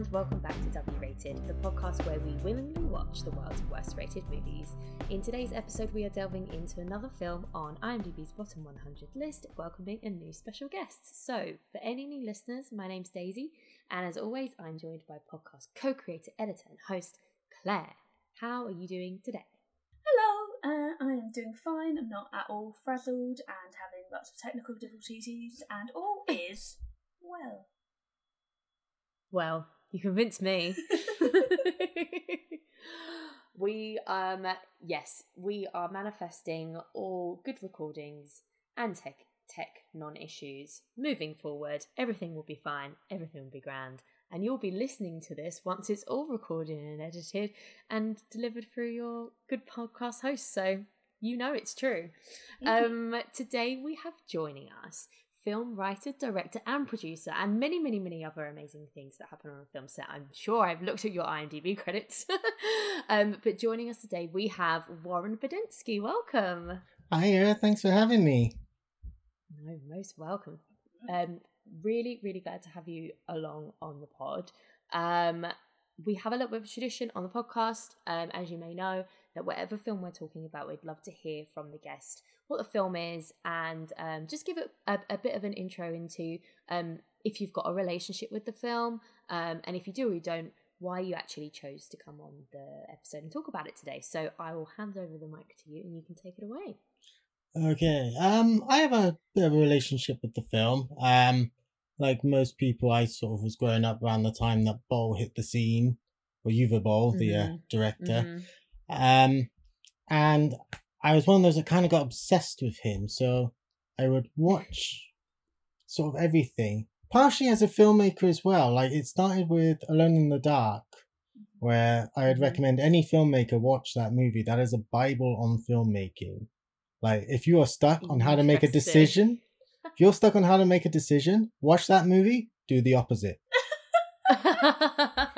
and welcome back to W Rated, the podcast where we willingly watch the world's worst rated movies. In today's episode, we are delving into another film on IMDb's bottom 100 list, welcoming a new special guest. So, for any new listeners, my name's Daisy, and as always, I'm joined by podcast co creator, editor, and host Clare. How are you doing today? Hello, uh, I am doing fine. I'm not at all frazzled and having lots of technical difficulties, and all is well. Well, you convinced me. we um yes, we are manifesting all good recordings and tech tech non-issues moving forward. Everything will be fine. Everything will be grand. And you'll be listening to this once it's all recorded and edited and delivered through your good podcast host. So you know it's true. Um, today we have joining us film writer, director, and producer, and many, many, many other amazing things that happen on a film set. I'm sure I've looked at your IMDb credits. um, but joining us today, we have Warren Badenski. Welcome. Hi, Hiya, thanks for having me. No, most welcome. Um, really, really glad to have you along on the pod. Um, we have a little bit of tradition on the podcast, um, as you may know, that whatever film we're talking about, we'd love to hear from the guest what the film is and um, just give it a, a, bit of an intro into um, if you've got a relationship with the film, um, and if you do or you don't, why you actually chose to come on the episode and talk about it today. So I will hand over the mic to you and you can take it away. Okay. Um, I have a bit of a relationship with the film. Um, like most people, I sort of was growing up around the time that Boll hit the scene, or Uwe Boll, the uh, Mhm. director. Mhm. Um, and I was one of those that kind of got obsessed with him. So I would watch sort of everything, partially as a filmmaker as well. Like it started with Alone in the Dark, where I would Mhm. recommend any filmmaker watch that movie. That is a bible on filmmaking. Like if you are stuck on how to make a decision, if you're stuck on how to make a decision, watch that movie. Do the opposite.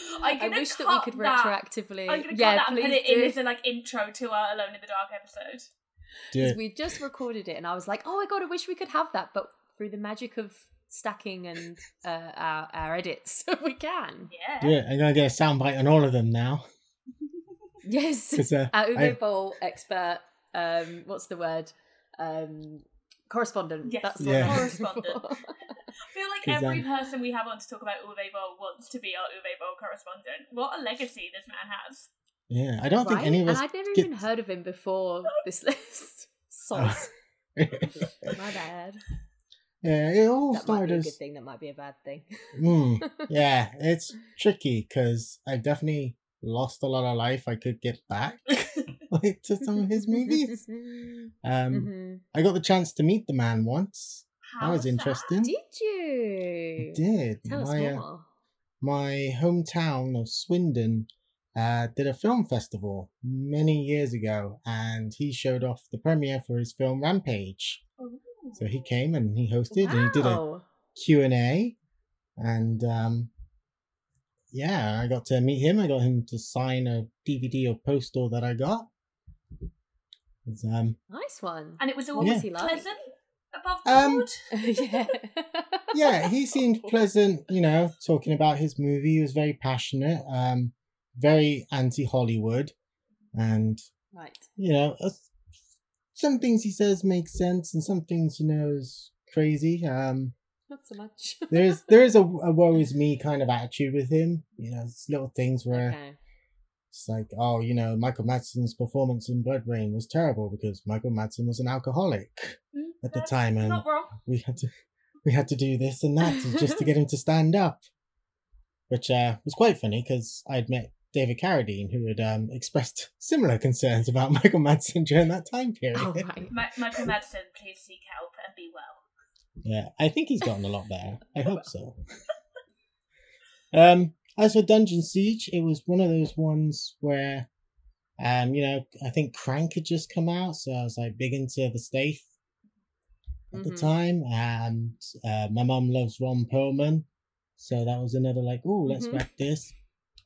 I wish that we cut could that. retroactively. I'm gonna yeah, cut that and please put it do. in as a like intro to our Alone in the Dark episode. Do Because it. we just recorded it, and I was like, "Oh my god, I wish we could have that!" But through the magic of stacking and uh, our, our edits, we can. Yeah. Do it. I'm gonna get a soundbite on all of them now. Yes, 'Cause, uh, our Uwe I- Boll expert. Um, what's the word? Um, correspondent. Yes, That's the Yeah. one I'm looking correspondent. For. I feel like every um, person we have on to talk about Uwe Boll wants to be our Uwe Boll correspondent. What a legacy this man has. Yeah, I don't think any of us. And I'd never get- even heard of him before this list. Soz. My bad. yeah, it all That might be a good thing. That might be a bad thing. Mm, yeah, it's tricky because I've definitely lost a lot of life. I could get back like to some of his movies. Um, Mhm. I got the chance to meet the man once. How that was interesting. Did I you? did. Tell us my, uh, more. my hometown of Swindon uh, did a film festival many years ago, and he showed off the premiere for his film Rampage. Ooh. So he came and he hosted, and he did a Q and A, and um, yeah, I got to meet him. I got him to sign a DVD or postal that I got. It's, um, Nice one. And it was all What was he like? pleasant above Um, yeah. yeah, he seemed pleasant. You know, talking about his movie. He was very passionate. Um, very anti Hollywood, and Right. you know, uh, some things he says make sense, and some things you know is crazy. Um, Not so much. there is there is a, a woe is me kind of attitude with him. You know, it's little things where. okay. It's like, oh, you know, Michael Madsen's performance in BloodRayne was terrible because Michael Madsen was an alcoholic Mm, at the time, and we had to we had to do this and that just to get him to stand up, which uh, was quite funny because I'd met David Carradine who had um, expressed similar concerns about Michael Madsen during that time period. Oh, right. Ma- Michael Madsen, please seek help and be well. Yeah, I think he's gotten a lot better. I hope so. um, as for Dungeon Siege, it was one of those ones where, um, you know, I think Crank had just come out, so I was like big into the Staith at the Mhm. time, and uh, my mum loves Ron Perlman, so that was another like, oh, let's Mhm. back this.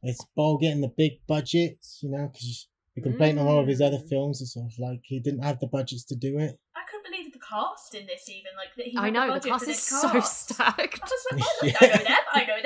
It's Boll getting the big budgets, you know, because the complaint on all of his other Mm. films is sort of like he didn't have the budgets to do it. I couldn't believe the cast in this even like that he I know the budget cast is this so stacked. I was like, oh, look, I know them. I know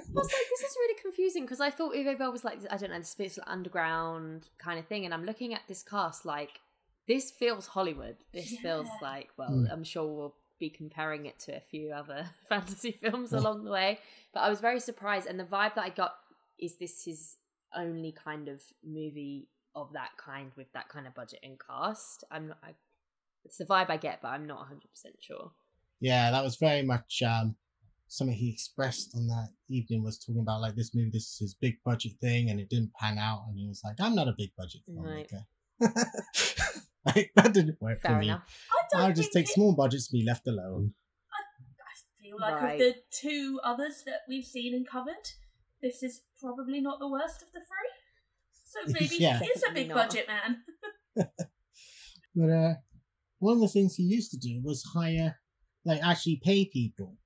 them. was like, this is really confusing because I thought Uwe Boll was like, I don't know, this feels like underground kind of thing. And I'm looking at this cast like, this feels Hollywood. This feels like, well, Mm. I'm sure we'll be comparing it to a few other fantasy films along the way. But I was very surprised. And the vibe that I got is this his only kind of movie of that kind with that kind of budget and cast. I'm not, I, it's the vibe I get, but I'm not 100% sure. Yeah, that was very much um, something he expressed on that evening. Was talking about like this movie, this is his big budget thing, and it didn't pan out. And he was like, "I'm not a big budget Right. filmmaker." like, that didn't work for Fair me. enough. I I'll just take it- small budgets to be left alone. I feel like Right. of the two others that we've seen and covered, this is probably not the worst of the three. So maybe Yeah. he is a big budget man. But uh, one of the things he used to do was hire, like, actually pay people.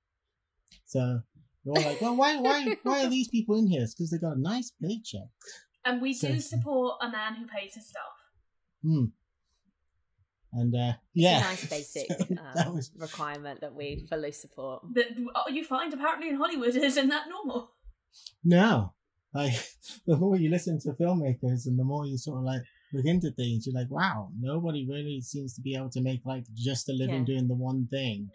So they're all like, "Well, why, why, why are these people in here? It's because they got a nice paycheck." And we do support a man who pays his staff. Hmm. And uh, It's yeah, a nice basic So um, that was requirement that we fully support. That oh, you find apparently in Hollywood isn't that normal? No. Like the more you listen to filmmakers and the more you sort of like look into things, you're like, wow, nobody really seems to be able to make like just a living Yeah. doing the one thing.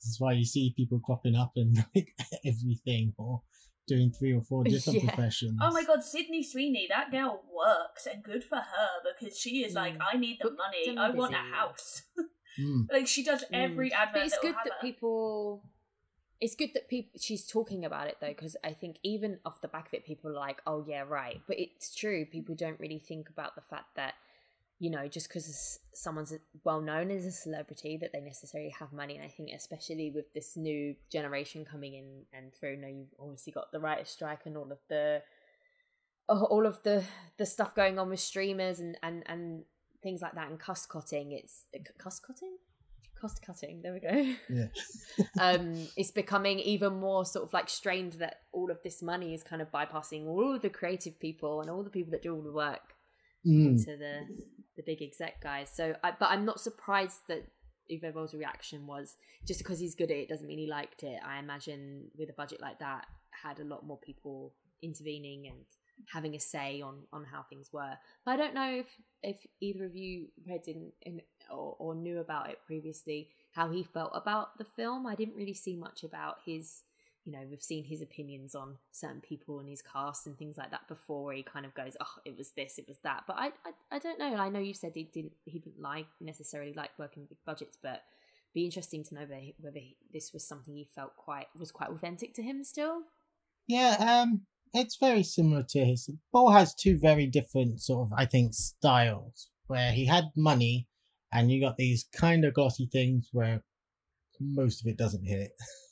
This is why you see people cropping up in like everything or doing three or four different Yeah. professions. Oh my god, Sydney Sweeney, that girl works and good for her because she is like, Mm. I need the Booked money, and I want a house. Mm. like she does every advert. But it's good that her. people. It's good that people she's talking about it though, because I think even off the back of it, people are like, "Oh yeah, right." But it's true. People don't really think about the fact that you know, just because someone's well known as a celebrity, that they necessarily have money. And I think, especially with this new generation coming in and through, now you've obviously got the writer's strike and all of the all of the the stuff going on with streamers and and and things like that and cost cutting. It's cost cutting, cost cutting. There we go. Yeah. um, it's becoming even more sort of like strained that all of this money is kind of bypassing all of the creative people and all the people that do all the work Mm. into the the big exec guys. So, I, but I'm not surprised that Uwe Boll's reaction was just because he's good at it doesn't mean he liked it. I imagine with a budget like that, had a lot more people intervening and having a say on on how things were. But I don't know if if either of you read in, in or, or knew about it previously how he felt about the film. I didn't really see much about his. You know, we've seen his opinions on certain people and his cast and things like that before. He kind of goes, "Oh, it was this, it was that." But I, I, I don't know. I know you said he didn't, he didn't like necessarily like working with big budgets, but be interesting to know whether, he- whether he, this was something he felt quite was quite authentic to him still. Yeah, um, it's very similar to his. Bo has two very different sort of, I think, styles. Where he had money, and you got these kind of glossy things where most of it doesn't hit.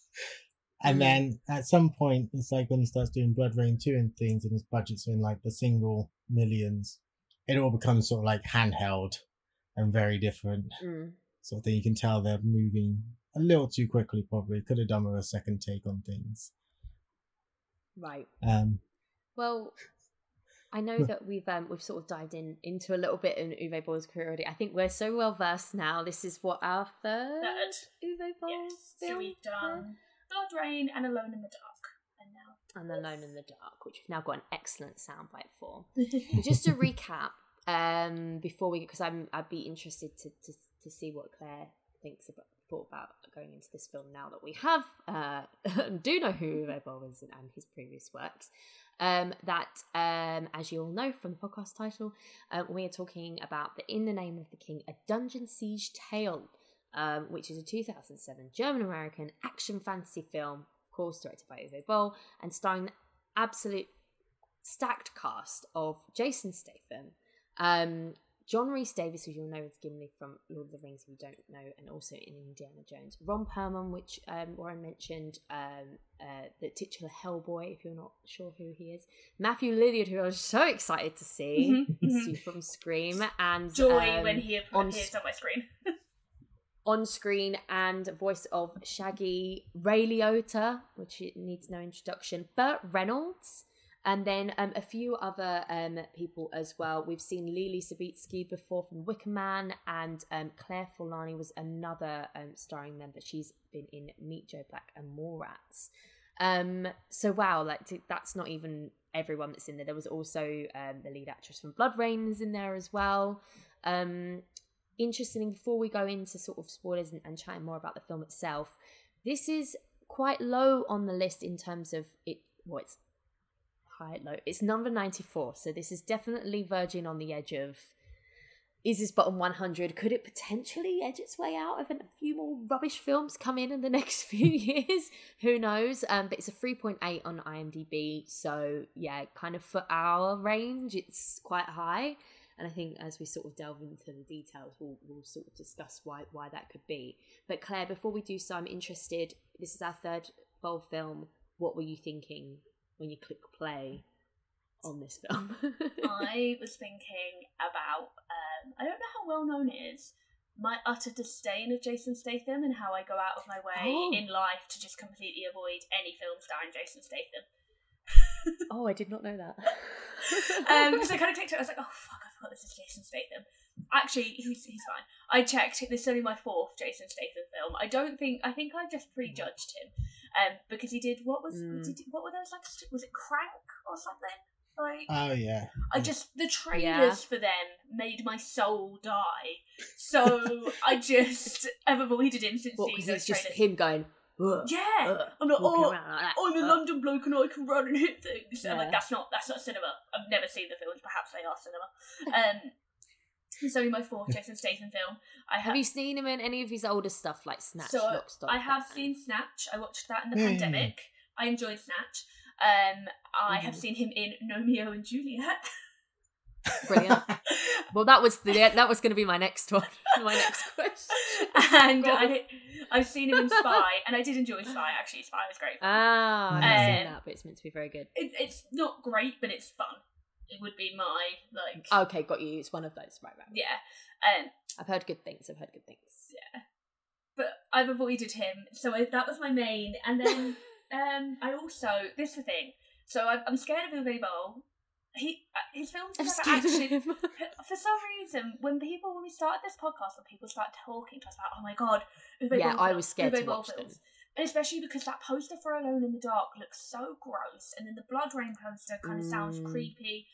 and Mm. then at some point, it's like when he starts doing BloodRayne two and things, and his budgets are in like the single millions. It all becomes sort of like handheld and very different Mm. sort of thing. You can tell they're moving a little too quickly. Probably could have done with a second take on things. Right. Um, Well, I know that we've um we've sort of dived in into a little bit in Uwe Boll's career already. I think we're so well versed now. This is what our third Third. Uwe Boll Yes. So film, we've done BloodRayne and Alone in the Dark. And now and Alone in the Dark, which we've now got an excellent soundbite for. Just to recap, um, before we, because I'm, I'd be interested to, to to see what Clare thinks about thought about going into this film now that we have uh do know who Boll is and, and his previous works. Um, that um, as you all know from the podcast title, uh, we are talking about the In the Name of the King, a dungeon siege tale, um, which is a 2007 German American action fantasy film, of course, directed by Uwe Boll and starring the absolute stacked cast of Jason Statham, um, John Rhys-Davies, who you'll know as Gimli from Lord of the Rings, if you don't know, and also in Indiana Jones. Ron Perlman, which um, Warren mentioned, um, uh, the titular Hellboy, if you're not sure who he is. Matthew Lillard, who I was so excited to see, Mhm, mhm. see from Scream, and Joy um, when he on appears on my screen. on screen and voice of Shaggy Ray Liotta, which needs no introduction, Burt Reynolds, and then um, a few other um, people as well. We've seen Leelee Sobieski before from Wicker Man, and um, Claire Forlani was another um, starring member. She's been in Meet Joe Black and Mallrats. Um, so wow, like that's not even everyone that's in there. There was also um, the lead actress from BloodRayne is in there as well. Um, interesting. Before we go into sort of spoilers and, and chatting more about the film itself, this is quite low on the list in terms of it. Well, it's high low. It's number ninety four. So this is definitely verging on the edge of. Is this bottom 100? Could it potentially edge its way out if a few more rubbish films come in in the next few years? Who knows? Um, but it's a 3.8 on IMDb. So, yeah, kind of for our range, it's quite high. And I think as we sort of delve into the details, we'll, we'll sort of discuss why, why that could be. But, Clare, before we do so, I'm interested. This is our third Boll film. What were you thinking when you click play on this film? I was thinking about um, I don't know how well known it is. My utter disdain of Jason Statham and how I go out of my way Oh. in life to just completely avoid any film starring Jason Statham. oh, I did not know that. Um, so I kind of clicked it. I was like, oh fuck, I forgot this is Jason Statham. Actually, he's he's fine. I checked. This is only my fourth Jason Statham film. I don't think. I think I just prejudged him, um, because he did what was Mm. did, what were those like? Was it Crank or something? Like Oh yeah. I just the trailers Yeah. for them made my soul die. So I just have avoided him since What? seeing Because those it's just him going. "Ugh, Yeah, ugh," I'm like, oh, around like that. I'm a Ugh. London bloke and I can run and hit things. I'm like, that's not that's not cinema. I've never seen the films. Perhaps they are cinema. Um, it's only my fourth Jason Statham film. I have. Have you seen him in any of his older stuff like Snatch, So, Lock, Stock, I have Batman? seen Snatch. I watched that in the Yeah, yeah, yeah. pandemic. I enjoyed Snatch. Um, I have Mhm. seen him in Gnomeo and Juliet. Brilliant. Well, that was the that was going to be my next one. my next question. and I, I've seen him in Spy, and I did enjoy Spy. Actually, Spy was great. Ah, I've not seen Um, that, but it's meant to be very good. It, it's not great, but it's fun. It would be my like, Okay, got you. It's one of those. Right, right. yeah. Um, I've heard good things. I've heard good things. Yeah. But I've avoided him, so I, that was my main. And then um, I also this is the thing. So I, I'm scared of Uwe Boll. He uh, his films have scared actually for some reason, when people when we started this podcast, when people started talking to us about, oh my god, Uwe Yeah, Boll I was scared Uwe to Boll watch them. films. and especially because that poster for Alone in the Dark looks so gross, and then the BloodRayne poster kind of sounds Mm. creepy,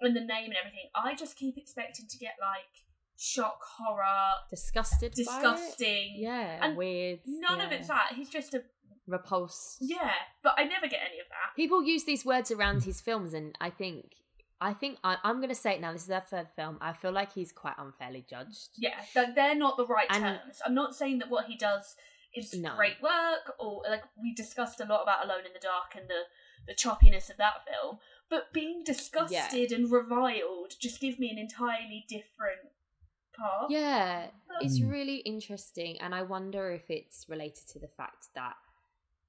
and the name and everything. I just keep expecting to get like shock horror, Disgusted. disgusting. Yeah, And weird. None of it's that. He's just a repulse. yeah, but I never get any of that. People use these words around his films, and I think, I think I, I'm going to say it now. This is our third film. I feel like he's quite unfairly judged. Yeah, like they're not the right And- terms. I'm not saying that what he does is No. great work, or like we discussed a lot about Alone in the Dark and the the choppiness of that film. But being disgusted and reviled just give me an entirely different path. Yeah, it's Mm. really interesting, and I wonder if it's related to the fact that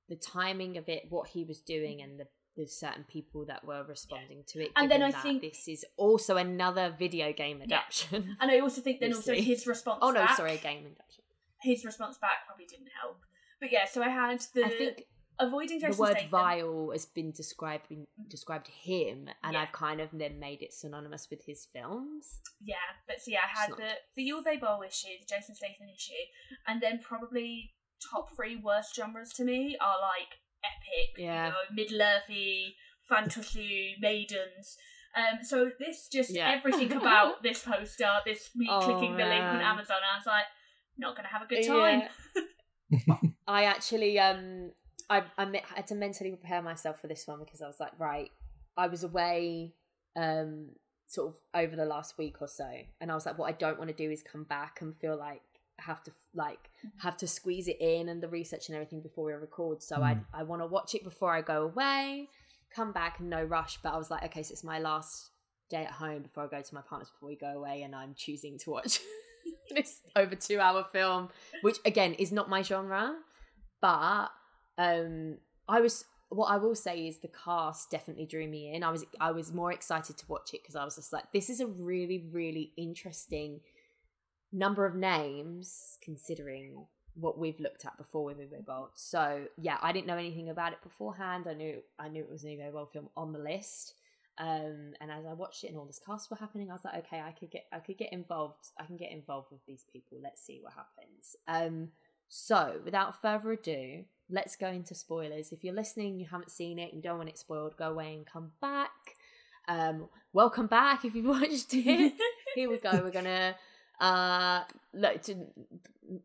the timing of it, what he was doing, and the the certain people that were responding to it. And then I think- this is also another video game adaptation. And I also think then also his response. oh no, back, sorry, a game adaptation. His response back probably didn't help. But yeah, so I had the I think avoiding the word Statham. vile has been described been mm. described him, and Yeah. I've kind of then made it synonymous with his films. Yeah, but so yeah, I had not- the the Uwe Boll issue, the Jason Statham issue, and then probably top three worst genres to me are like epic, Yeah. you know, middle earthy, fantasy, maidens. Um, so this just Yeah. everything about this poster, this me Oh, clicking the link on. Amazon, I was like, not gonna have a good time. I actually um I I had to mentally prepare myself for this one because I was like, right, I was away um sort of over the last week or so, and I was like, what I don't want to do is come back and feel like have to like have to squeeze it in and the research and everything before we record. So I Mm. I want to watch it before I go away, come back, no rush. But I was like, okay, so it's my last day at home before I go to my partner's before we go away, and I'm choosing to watch this over two hour film, which again is not my genre, but um, I was. What I will say is the cast definitely drew me in. I was I was more excited to watch it because I was just like, this is a really really interesting number of names considering what we've looked at before with Uwe Boll. So yeah, I didn't know anything about it beforehand. I knew I knew it was an Uwe Boll film on the list. Um, and as I watched it and all this cast were happening, I was like, okay, I could get I could get involved. I can get involved with these people. Let's see what happens. Um, so without further ado, let's go into spoilers. If you're listening, you haven't seen it, you don't want it spoiled, go away and come back. Um, welcome back if you've watched it. Here we go. We're gonna uh look to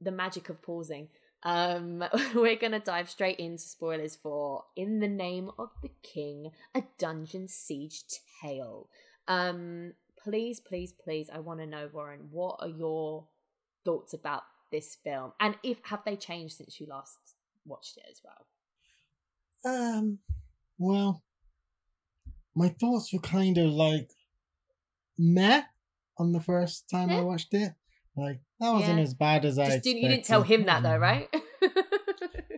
the magic of pausing. Um, we're gonna dive straight into spoilers for "In the Name of the King," a dungeon siege tale. Um, please, please, please, I want to know, Warren, what are your thoughts about this film, and if have they changed since you last watched it as well? Um, well, my thoughts were kind of like meh on the first time I watched it. Like that wasn't Yeah. as bad as I. Didn't, you didn't tell him that though, right?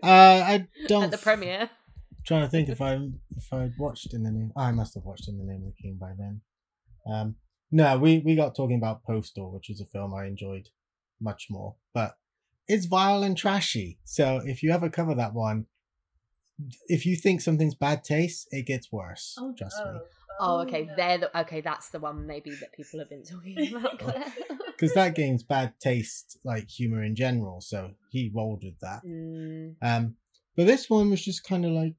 Uh, I don't. At the premiere. trying to think if I if I watched in the name. I must have watched in the name of the king by then. Um, no, we we got talking about Postal, which is a film I enjoyed much more, but it's vile and trashy. So if you ever cover that one, if you think something's bad taste, it gets worse. Oh, trust no. me, Oh, okay. no. They're the, okay. That's the one maybe that people have been talking about. because that game's bad taste, like humor in general. So he rolled with that. mm, Um, but this one was just kind of like,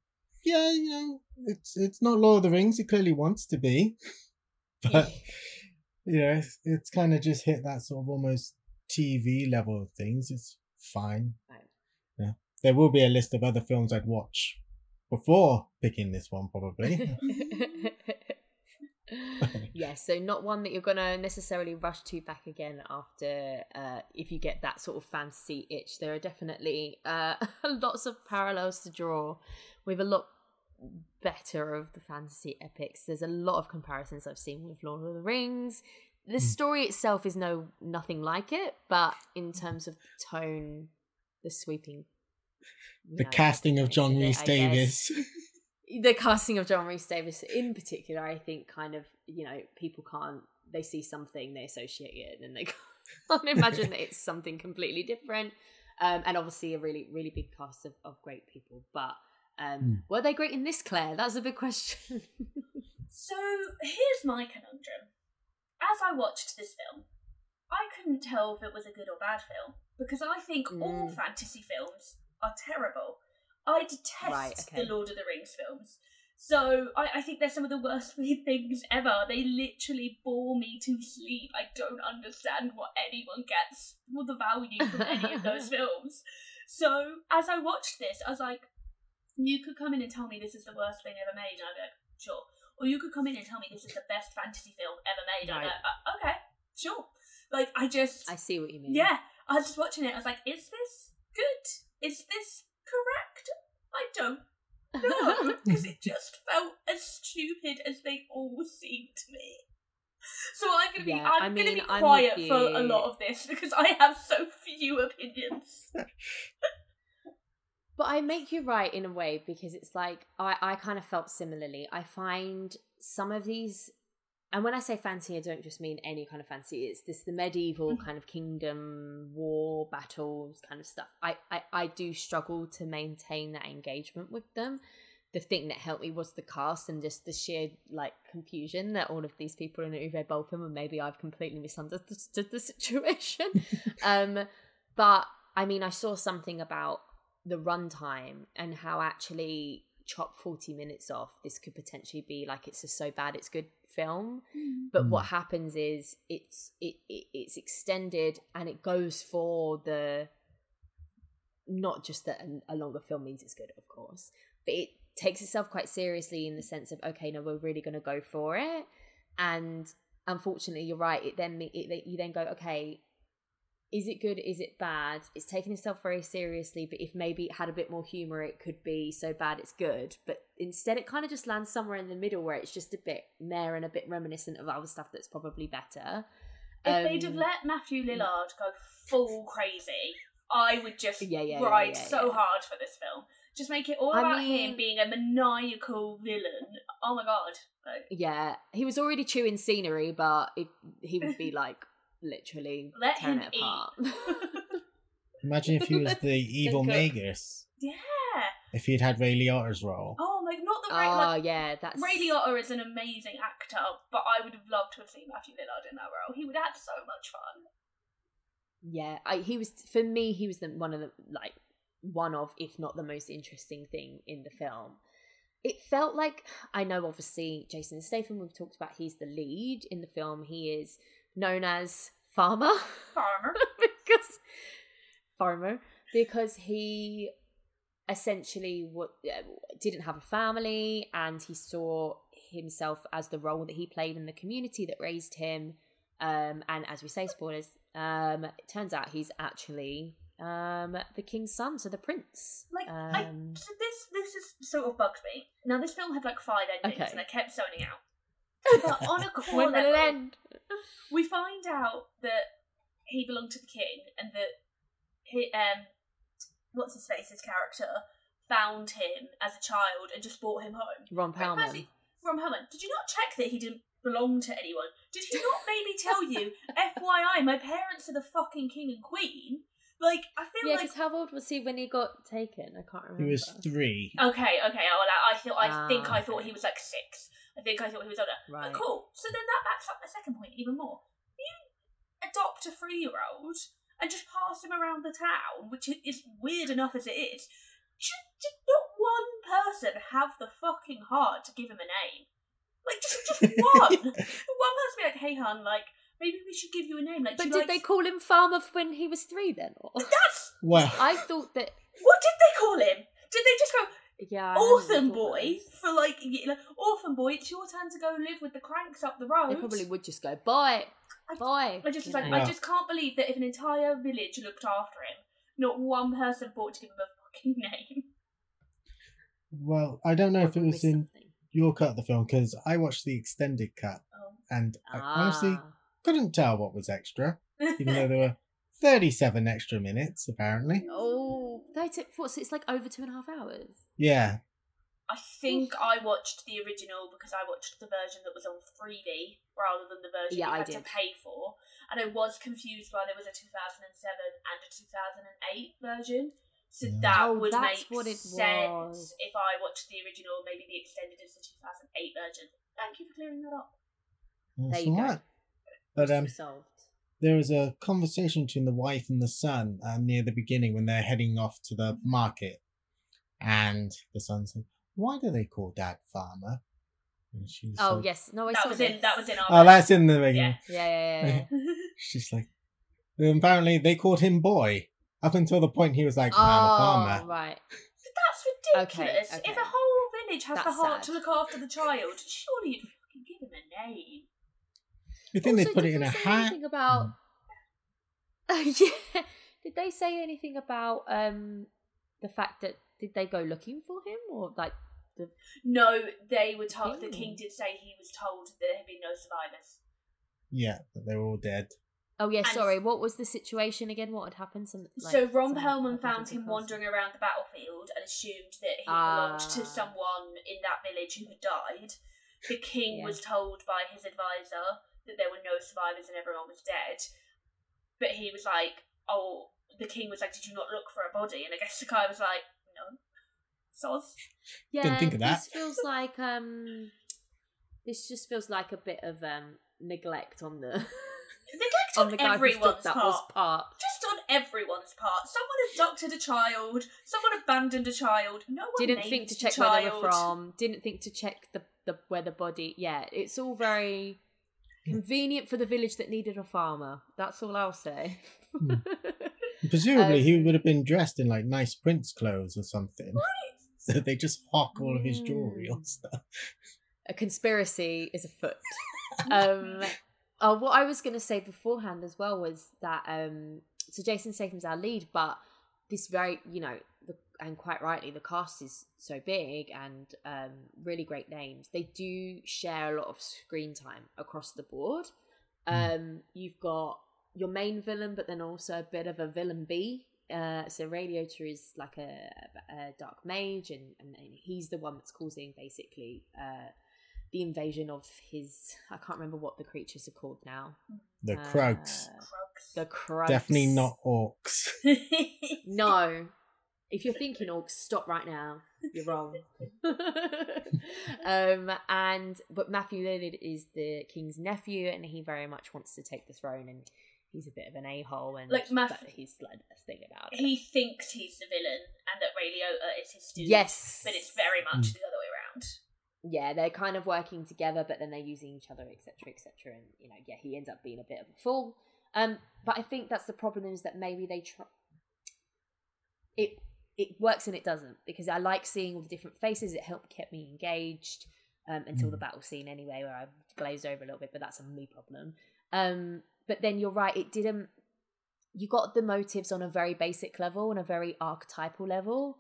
yeah, you know, it's it's not Lord of the Rings. It clearly wants to be, but you know, it's, it's kind of just hit that sort of almost TV level of things. It's fine. Right. Yeah, there will be a list of other films I'd watch before picking this one, probably. yeah, so not one that you're gonna necessarily rush to back again after uh, if you get that sort of fantasy itch. There are definitely uh, lots of parallels to draw with a lot better of the fantasy epics. There's a lot of comparisons I've seen with Lord of the Rings. The Hmm. story itself is no nothing like it, but in terms of tone, the sweeping, the know, casting of John Rhys-Davies. guess the casting of John Rhys-Davies in particular, I think, kind of you know people can't they see something they associate it and they can't imagine that it's something completely different. Um, and obviously a really really big cast of, of great people, but um, Hmm. were they great in this, Clare? That's a big question. So here's my conundrum. As I watched this film, I couldn't tell if it was a good or bad film because I think all Mm. fantasy films are terrible. I detest Right, okay. the Lord of the Rings films. So I, I think they're some of the worst weird things ever. They literally bore me to sleep. I don't understand what anyone gets or the value from any of those films. So as I watched this, I was like, you could come in and tell me this is the worst thing ever made, and I'd be like, sure. Or you could come in and tell me this is the best fantasy film ever made, and I'd be like, "Uh, okay, sure. Like I just I see what you mean. yeah, I was just watching it. I was like, is this good? Is this correct? I don't know because it just felt as stupid as they all seemed to me. So I'm gonna be Yeah, I'm I gonna be quiet for a lot of this because I have so few opinions. But I make you right in a way because it's like I, I kind of felt similarly. I find some of these and when I say fancy, I don't just mean any kind of fancy. It's this the medieval Mhm. kind of kingdom, war, battles kind of stuff. I, I, I do struggle to maintain that engagement with them. The thing that helped me was the cast and just the sheer like confusion that all of these people in Uwe Boll film, and maybe I've completely misunderstood the situation. um, but I mean, I saw something about the runtime and how actually chop 40 minutes off this could potentially be like it's just so bad it's good film but Mm. what happens is it's it, it it's extended and it goes for the not just that a- a longer film means it's good of course but it takes itself quite seriously in the sense of okay no we're really going to go for it and unfortunately you're right it then me- it, you then go okay is it good is it bad it's taking itself very seriously but if maybe it had a bit more humor it could be so bad it's good but instead it kind of just lands somewhere in the middle where it's just a bit mere and a bit reminiscent of other stuff that's probably better If they'd have Um, let Matthew Lillard go full crazy, I would just Yeah, yeah, ride yeah, so yeah. hard for this film. Just make it all I about mean- him being a maniacal villain. Oh my god! Like, yeah he was already chewing scenery but it, he would be like literally Let tearing him it apart Imagine if he was the evil cook. Magus. yeah. If he'd had Ray Liotta's role. Oh my, not the Ray. oh ah, like, yeah that's Ray Liotta is an amazing actor, but I would have loved to have seen Matthew Lillard in that role. He would have had so much fun. Yeah, I, he was for me. He was the one of the like one of, if not the most interesting thing in the film. It felt like I know, obviously, Jason Statham. We've talked about he's the lead in the film. He is known as Farmer Farmer. because farmer because he essentially what didn't have a family and he saw himself as the role that he played in the community that raised him um and as we say spoilers um it turns out he's actually um the king's son so the prince Like I, um so this this is sort of bugged me. Now this film had like five endings, Okay. and I kept zoning out. But on a core when will it end we find out that he belonged to the king, and that he um, what's his face's character found him as a child and just brought him home. ron Wait, Perlman. Ron Perlman, did you not check that he didn't belong to anyone? Did he not maybe tell you, FYI, my parents are the fucking king and queen? Like, I feel yeah like because how old was he when he got taken i can't remember He was three. Okay, okay. Oh, well, I thought I think Ah, I thought okay. he was like six. I think I thought he was older. right But cool. So then that backs up my second point even more. You adopt a three-year-old and just pass him around the town, which is weird enough as it is. Should, did not one person have the fucking heart to give him a name? Like just just one. one person be like, "Hey, hun, like maybe we should give you a name." Like, but do you did they call him farmer when he was three then or? That's Well, i thought that what did they call him? Did they just go? Yeah I hadn't really orphan boy for like, y- like orphan boy it's your turn to go live with the cranks up the road They probably would just go, boy, I- boy. i just was like know. i just can't believe that if an entire village looked after him not one person thought to give him a fucking name well, I don't know if it Probably was in your cut of the film because I watched the extended cut oh. and I honestly Ah. couldn't tell what was extra, even though there were 37 extra minutes apparently. Oh, they took what's it's like over two and a half hours. Yeah, i think i watched the original because i watched the version that was on 3d rather than the version Yeah, you I had to pay for and i was confused why there was a 2007 and a 2008 version so Yeah. that Oh, would make what it sense was. if I watched the original, maybe the extended is the 2008 version. Thank you for clearing that up. that's There you go. alright. But um, solved. There was a conversation between the wife and the son uh, near the beginning when they're heading off to the market, and the son said, "Why do they call Dad Farmer?" And she's Oh like, yes, no, I that saw was this. in that was in our. Oh, that's in the beginning. Yeah. Yeah, yeah, yeah. yeah. She's like, apparently they called him boy up until the point he was like, "I'm a oh, farmer." right. That's ridiculous. okay. If a whole village has the heart sad. to look after the child, surely you'd fucking give him a name. You think Also, they put did it in they a say hat? Anything about? yeah. Did they say anything about um the fact that did they go looking for him or like No, they were told. The king did say he was told there had been no survivors. Yeah, that they were all dead. Oh yeah, And- sorry. What was the situation again? What had happened? Some like, so Ron something Perlman found him castle. wandering around the battlefield and assumed that he Ah. belonged to someone in that village who had died. The king Yeah. was told by his advisor that there were no survivors and everyone was dead. But he was like, "Oh," the king was like, "Did you not look for a body?" And I guess the guy was like, "No." Soz. Yeah, think of that. this feels like um, this just feels like a bit of um neglect on the Neglect on on the guy everyone's took that part. was part. Just on everyone's part. Someone abducted a child. Someone abandoned a child. No one Didn't think to the check where they were from. Didn't think to check the, the where the body. Yeah, it's all very convenient for the village that needed a farmer. That's all I'll say. Hmm. Presumably, he Um, would have been dressed in like nice prince clothes or something. So they just hawk all of his jewelry Mm. or stuff. a conspiracy is afoot. um, oh, what I was going to say beforehand as well was that um, so Jason Statham's our lead, but this very you know the, and quite rightly the cast is so big and um, really great names. They do share a lot of screen time across the board. Mm. Um, you've got your main villain, but then also a bit of a villain B. Uh, so Ray Liotta is like a, a dark mage, and, and he's the one that's causing basically uh, the invasion of his. I can't remember what the creatures are called now. The Uh, Krugs. The Krugs. Definitely not orcs. No. If you're thinking orcs, stop right now. You're wrong. um, and but Matthew Lillard is the king's nephew, and he very much wants to take the throne, and he's a bit of an a hole, and Like, Math- but he's like the best thing about it. He thinks he's the villain and that Ray Liotta is his student. yes, But it's very much Mm. the other way around. yeah, they're kind of working together, but then they're using each other, etc., etc. And you know, yeah, he ends up being a bit of a fool. Um, but I think that's the problem is that maybe they try. It it works and it doesn't because I like seeing all the different faces. It helped kept me engaged um, until the Mm. battle scene anyway, where I glazed over a little bit, but that's a me problem. Um, but then you're right, it didn't. You got the motives on a very basic level, on a very archetypal level,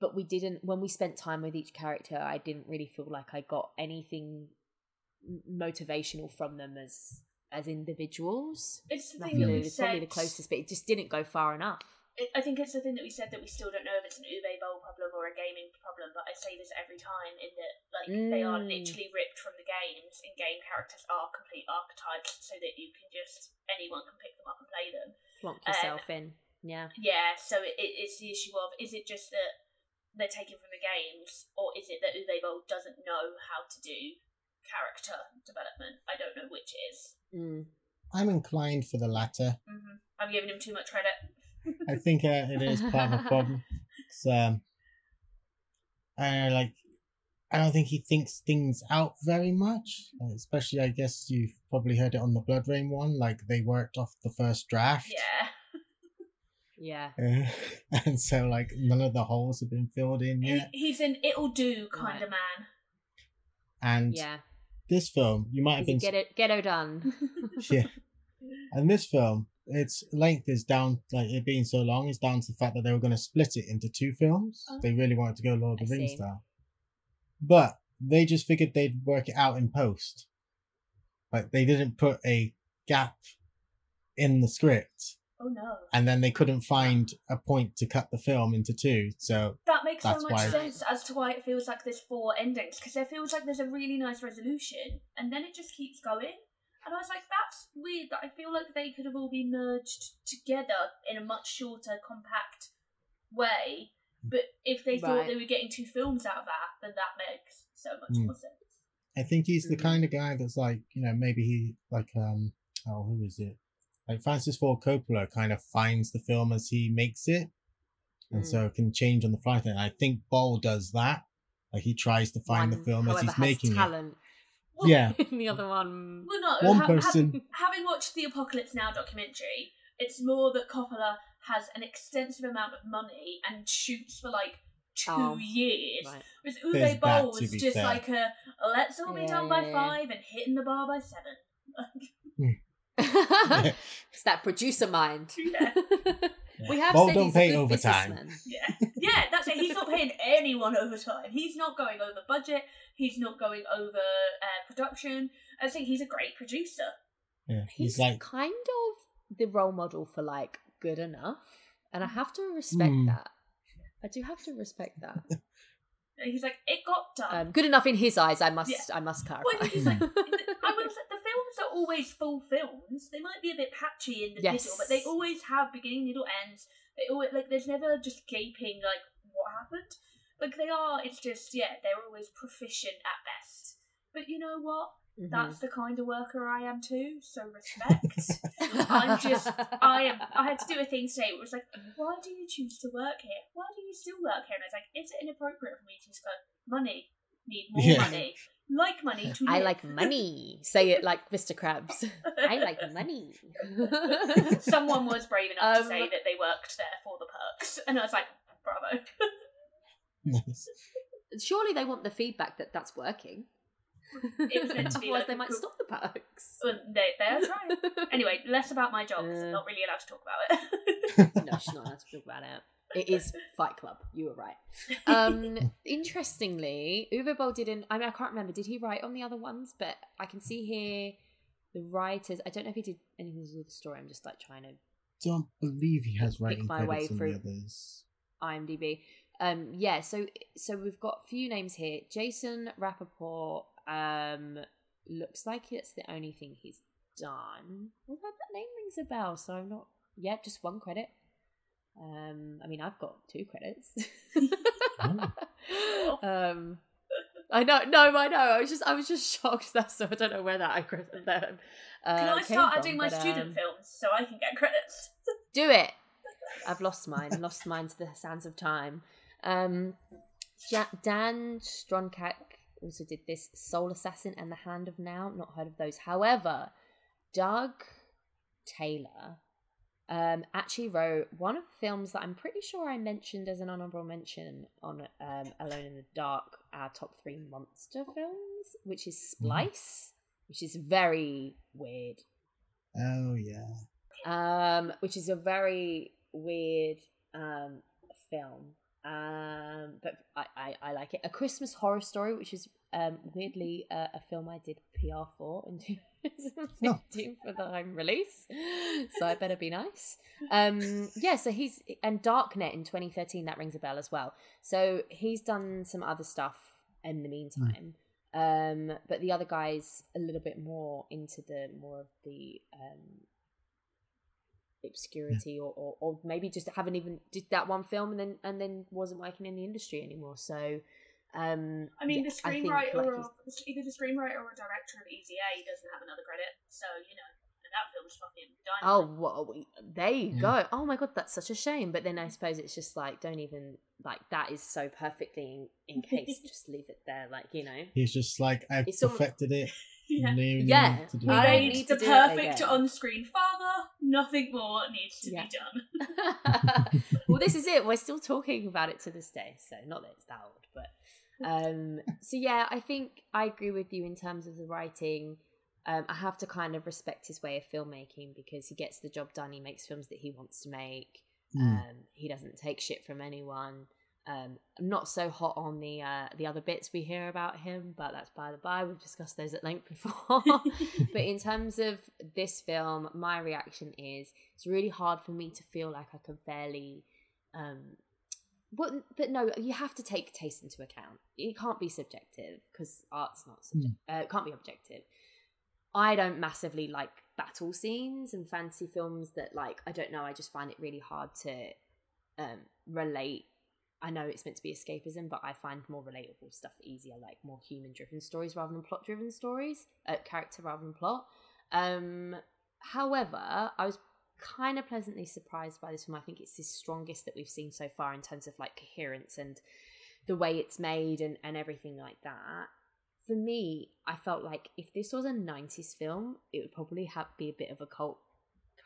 but we didn't. When we spent time with each character, I didn't really feel like I got anything motivational from them as as individuals. It's the thing that we said. probably the closest, but it just didn't go far enough. it- I think it's the thing that we said that we still don't know if it's an Uwe Boll problem or a gaming problem, but I say this every time in that like they are Mm. literally ripped from the games and game characters are complete archetypes so that you can just anyone can pick them up and play them. Plonk Um, yourself in. Yeah. Yeah, so it, it, it's the issue of is it just that they're taken from the games or is it that Uwe Boll doesn't know how to do character development? I don't know which is. Mm. I'm inclined for the latter. hmm I'm giving him too much credit. I think uh, it is part of the problem. It's, um, I like. I don't think he thinks things out very much. uh, Especially, I guess you've probably heard it on the BloodRayne one. Like they worked off the first draft, Yeah. Yeah. uh, and so like none of the holes have been filled in He, yet. he's an it'll do kind Right. of man. And Yeah. This film, you might have been get it ghetto done. yeah. And this film, its length is down, like it being so long, is down to the fact that they were going to split it into two films. Oh. They really wanted to go Lord of the Rings style. But they just figured they'd work it out in post. Like they didn't put a gap in the script, Oh no. and then they couldn't find a point to cut the film into two. So That makes That's so much why- sense as to why it feels like there's four endings because it feels like there's a really nice resolution and then it just keeps going. And I was like, that's weird that I feel like they could have all been merged together in a much shorter, compact way. But if they thought they were getting two films out of that, then that makes so much Hmm. more sense. I think he's the Mhm. kind of guy that's like, you know, maybe he like um oh who is it? Like Francis Ford Coppola kind of finds the film as he makes it. And Mm. so it can change on the fly. And I think Boll does that. Like he tries to find the film as he's has making it. talent. Well, Yeah. the other one. Well, no, One ha- ha- person. having watched the Apocalypse Now documentary, it's more that Coppola has an extensive amount of money and shoots for like two Oh, years. Right. With There's Uwe that, Boll to was just fair. like a let's all be done by Yeah. five and hitting the bar by seven. it's that producer mind. Yeah. we have Boll said don't he's pay a good overtime. businessman. yeah, yeah, that's it. He's not paying anyone overtime. He's not going over budget. He's not going over uh, production. I think he's a great producer. Yeah. He's, He's like kind of the role model for like good enough, and I have to respect Hmm. that. I do have to respect that. And He's like, it got done. Um, good enough in his eyes, I must. Yeah. I must clarify. Well, he's like, I will say, the films are always full films. They might be a bit patchy in the Yes. middle, but they always have beginning, middle, ends. They always like. There's never just gaping like what happened. Like they are. It's just yeah. They're always proficient at best. But you know what? Mhm. That's the kind of worker I am too. So respect. I'm just- I am. I had to do a thing today. It was like, why do you choose to work here? Why do you still work here? And I was like, is it inappropriate for me to just go money? Need more Yeah. money. Like money to I live." like money. Say it like Mr. Krabs. I like money. Someone was brave enough Um, to say that they worked there for the perks, and I was like, bravo. nice. Surely they want the feedback that that's working. It was meant to be Otherwise, like they might cool- stop the perks. Well, they they're trying. Anyway, less about my job. 'cause I'm Uh. not really allowed to talk about it. no, she's not allowed to talk about it. It is Fight Club. You were right. Um, interestingly, Uwe Boll didn't. I mean, I can't remember. Did he write on the other ones? But I can see here the writers. I don't know if he did anything to do with the story. I'm just like trying to Don't believe he has writing my way through- the others. IMDb. Um, yeah, so so we've got a few names here. Jason Rappaport. Um, looks like it's the only thing he's done. Although that name rings a bell, so I'm not. Yeah, just one credit. Um, I mean, I've got two credits. Oh. um, I know, no, I know. I was just, I was just shocked. That's so I don't know where that I that. Uh, Can I start from, adding my but, student um, films so I can get credits? Do it. I've lost mine. lost mine to the sands of time. Um, ja- Dan Stroncak also did this Soul Assassin and The Hand of Now. Not heard of those. However, Doug Taylor um, actually wrote one of the films that I'm pretty sure I mentioned as an honorable mention on um, Alone in the Dark, our top three monster films, which is Splice, which is very weird Oh yeah. um, which is a very weird um, film. Um, but I, I, I like it. A Christmas Horror Story, which is um, weirdly uh, a film I did PR for in 2015 for the home release. So I better be nice. Um, yeah, so he's and Darknet in 2013 that rings a bell as well. So he's done some other stuff in the meantime. Um, but the other guy's a little bit more into the more of the um, obscurity or, or or maybe just haven't even did that one film and then and then wasn't working in the industry anymore so um I mean, the I think, screenwriter, like, or either the screenwriter or director of Easy A doesn't have another credit, so you know, that film's fucking oh dynamite. well, there you Yeah. go oh my god that's such a shame but then i suppose it's just like don't even like that is so perfectly in, in case just leave it there like you know He's just like I've It's almost- perfected it. yeah. No Yeah. to do We I don't made need the to perfect on-screen father. Nothing more needs to Yeah. be done. well, this is it. We're still talking about it to this day. So not that it's that old, but um. So yeah, I think I agree with you in terms of the writing. Um, I have to kind of respect his way of filmmaking because he gets the job done. He makes films that he wants to make. Mm. Um, he doesn't take shit from anyone. Um, I'm not so hot on the uh, the other bits we hear about him, but that's by the by. We've discussed those at length before. but in terms of this film, my reaction is it's really hard for me to feel like I can fairly. Um, but but no, you have to take taste into account. It can't be subjective because art's not subjective. Uh, it can't be objective. I don't massively like battle scenes and fantasy films that like I don't know. I just find it really hard to um, relate. I know it's meant to be escapism, but I find more relatable stuff easier, like more human driven stories rather than plot driven stories, uh, character rather than plot. Um, however, I was kind of pleasantly surprised by this film. I think it's the strongest that we've seen so far in terms of like coherence and the way it's made and, and everything like that. For me, I felt like if this was a 90s film, it would probably have be a bit of a cult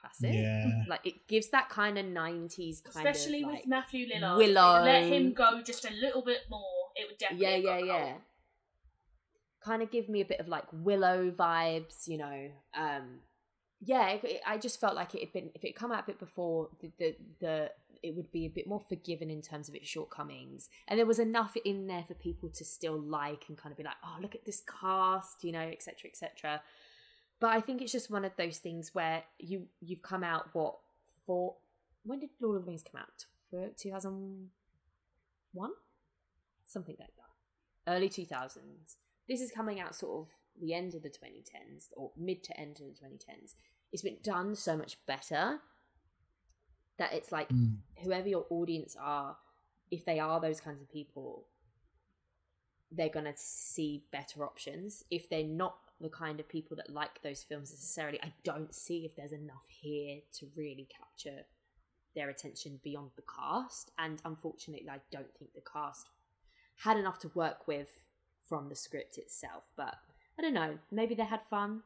classic. Yeah. Like it gives that kind of 90s kind Especially of with like, Matthew Lillard. Willow. Let him go just a little bit more. It would definitely. yeah, yeah, got yeah. gold. Kind of give me a bit of like Willow vibes, you know. Um, yeah, it, I just felt like it had been if it had come out a bit before the, the the it would be a bit more forgiven in terms of its shortcomings, and there was enough in there for people to still like and kind of be like, oh, look at this cast, you know, etc., etc. But I think it's just one of those things where you you've come out what for when did Lord of the Rings come out? Two thousand one, something like that, early two thousands. This is coming out sort of the end of the 2010s or mid to end of the 2010s. It's been done so much better that it's like Mm. whoever your audience are, if they are those kinds of people, they're going to see better options. If they're not the kind of people that like those films necessarily, I don't see if there's enough here to really capture their attention beyond the cast. And unfortunately, I don't think the cast had enough to work with from the script itself. But I don't know, maybe they had fun.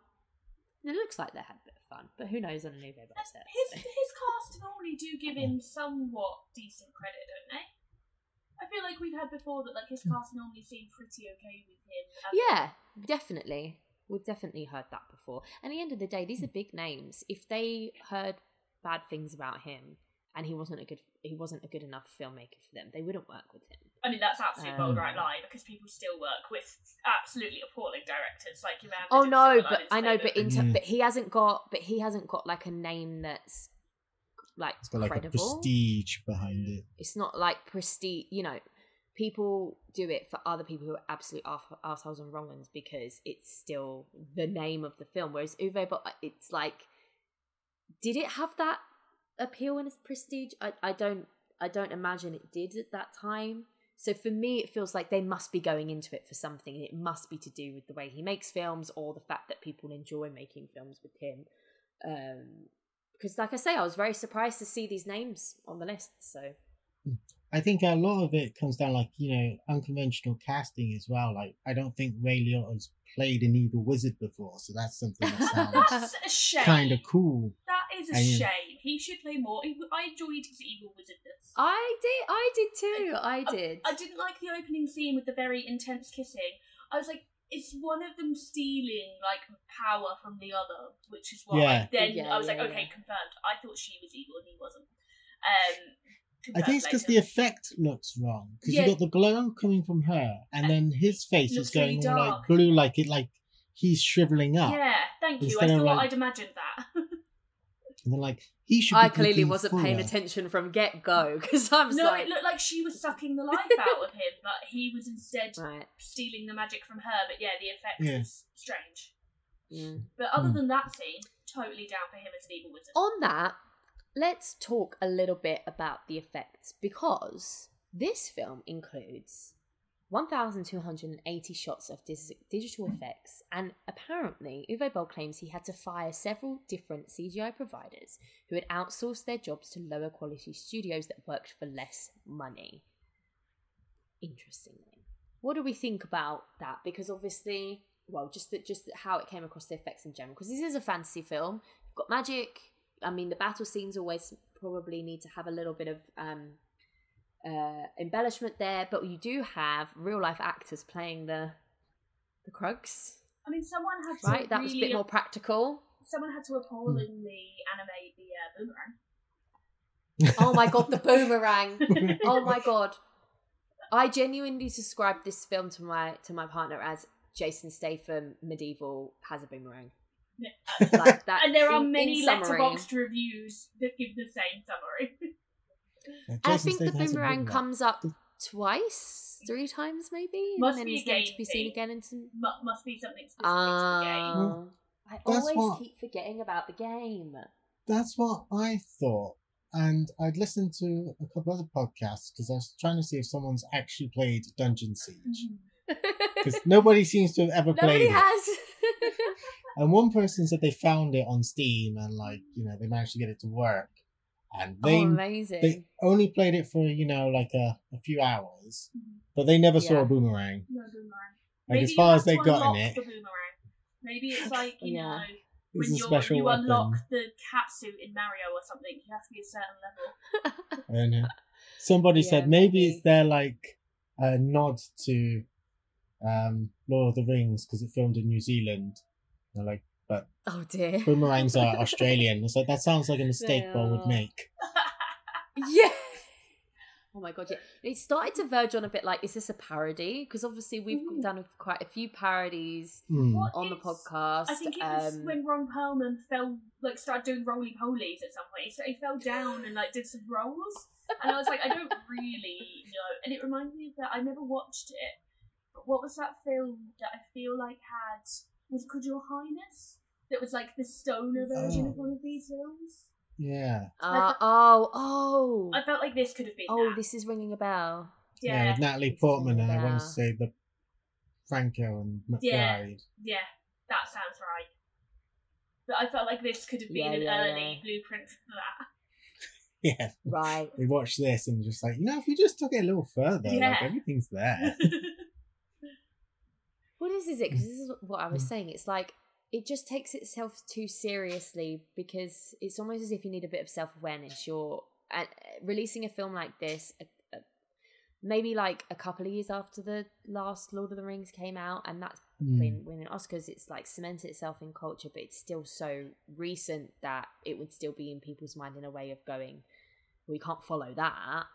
It looks like they had a bit fun, but who knows on a new baby set. His his cast normally do give him somewhat decent credit, don't they? I feel like we've had before that like his hmm. cast normally seem pretty okay with him. as- Yeah, definitely. We've definitely heard that before. And at the end of the day, these are hmm. big names. If they heard bad things about him and he wasn't a good he wasn't a good enough filmmaker for them, they wouldn't work with him. I mean, that's absolutely Um, bold right lie because people still work with absolutely appalling directors like your man. Oh no, but I know, but famous. in Yeah. but he hasn't got but he hasn't got like a name that's like It's got like a credible. prestige behind it. It's not like prestige, you know. People do it for other people who are absolute assholes and wrong ones because it's still the name of the film. Whereas Uwe, but it's like, did it have that appeal and its prestige? I, I don't, I don't imagine it did at that time. So for me, it feels like they must be going into it for something, and it must be to do with the way he makes films or the fact that people enjoy making films with him. Um, because, like I say, I was very surprised to see these names on the list. So I think a lot of it comes down like you know unconventional casting as well. Like I don't think Ray Liotta's played an evil wizard before, so that's something that sounds That's a shame. kind of cool. That is a And shame. He should play more. He, I enjoyed his evil wizardness. I did, I did too. I I- did. I didn't like the opening scene with the very intense kissing. I was like, it's one of them stealing like power from the other, which is why Yeah. then Yeah, I was like, yeah, okay, yeah. confirmed. I thought she was evil and he wasn't. Um, I think it's because the effect looks wrong. Because Yeah. you got the glow coming from her, and then his face is going really all like blue, like it, like he's shriveling up. Yeah, thank you. I thought like, I'd imagined that. And then like he should. I be clearly wasn't paying attention from get go because I'm. no, like, it looked like she was sucking the life out of him, but he was instead right. stealing the magic from her. But yeah, the effect Yeah. was strange. mm. But other Hmm. than that scene, totally down for him as an evil wizard. On that, let's talk a little bit about the effects because this film includes 1,280 shots of digital effects, and apparently, Uwe Boll claims he had to fire several different CGI providers who had outsourced their jobs to lower quality studios that worked for less money. Interestingly, what do we think about that? Because obviously, well, just just how it came across the effects in general. Because this is a fantasy film, you've got magic. I mean, the battle scenes always probably need to have a little bit of um, uh, embellishment there, but you do have real life actors playing the the Krugs, I mean, someone had to right? That was a bit more practical. someone had to appallingly animate the uh, boomerang. Oh my god, the boomerang! oh my god, I genuinely described this film to my to my partner as Jason Statham medieval has a boomerang. Like that, and there are in- in many Letterboxd reviews that give the same summary. Yeah, And I think the Statham has a boomerang boomerang. comes up twice, three times maybe, Must and then be a is never to be seen thing. again. In some... Mu- must be something specific to the ah. game. Oh, I always what- keep forgetting about the game. That's what I thought. And I'd listened to a couple other podcasts because I was trying to see if someone's actually played Dungeon Siege. Mm-hmm. Because nobody seems to have ever played Nobody it. has. And one person said they found it on Steam and, like, you know, they managed to get it to work. And they oh, amazing. they only played it for, you know, like a, a few hours. But they never saw a boomerang. No boomerang. Like, Maybe as far as they got in it, The. Maybe it's like you Yeah. know when you're, you weapon. unlock the cat suit in Mario or something. You have to be a certain level. And uh, somebody Yeah, said maybe, maybe. it's their like a nod to um, Lord of the Rings because it filmed in New Zealand. They're like, but oh dear. boomerangs are Australian. It's like that sounds like a mistake They Bob would make. Yeah. Oh my god, yeah. It started to verge on a bit like, is this a parody? Because obviously we've Mm. done quite a few parodies. What on the podcast. I think it was um, when Ron Perlman fell, like, started doing roly polies at some point. So he fell down and like did some rolls, and I was like, I don't really know. And it reminded me of that. I never watched it, but what was that film that I feel like had was Could Your Highness? That was like the stoner version of Oh. one of these films. Yeah. uh, oh, oh. I felt like this could have been. Oh, that. this is ringing a bell. yeah. yeah, with Natalie Portman and I want to say the Franco and McBride. Yeah. yeah, that sounds right. But I felt like this could have been Yeah, an yeah, early yeah. blueprint for that. Yeah. Right. We watched this and just like, you know, if we just took it a little further, Yeah. like everything's there. What is, is it? Because this is what I was Mm. saying. It's like it just takes itself too seriously because it's almost as if you need a bit of self awareness. You're uh, releasing a film like this, uh, uh, maybe like a couple of years after the last Lord of the Rings came out, and that's Hmm. when winning Oscars. It's like cemented itself in culture, but it's still so recent that it would still be in people's mind in a way of going, we can't follow that.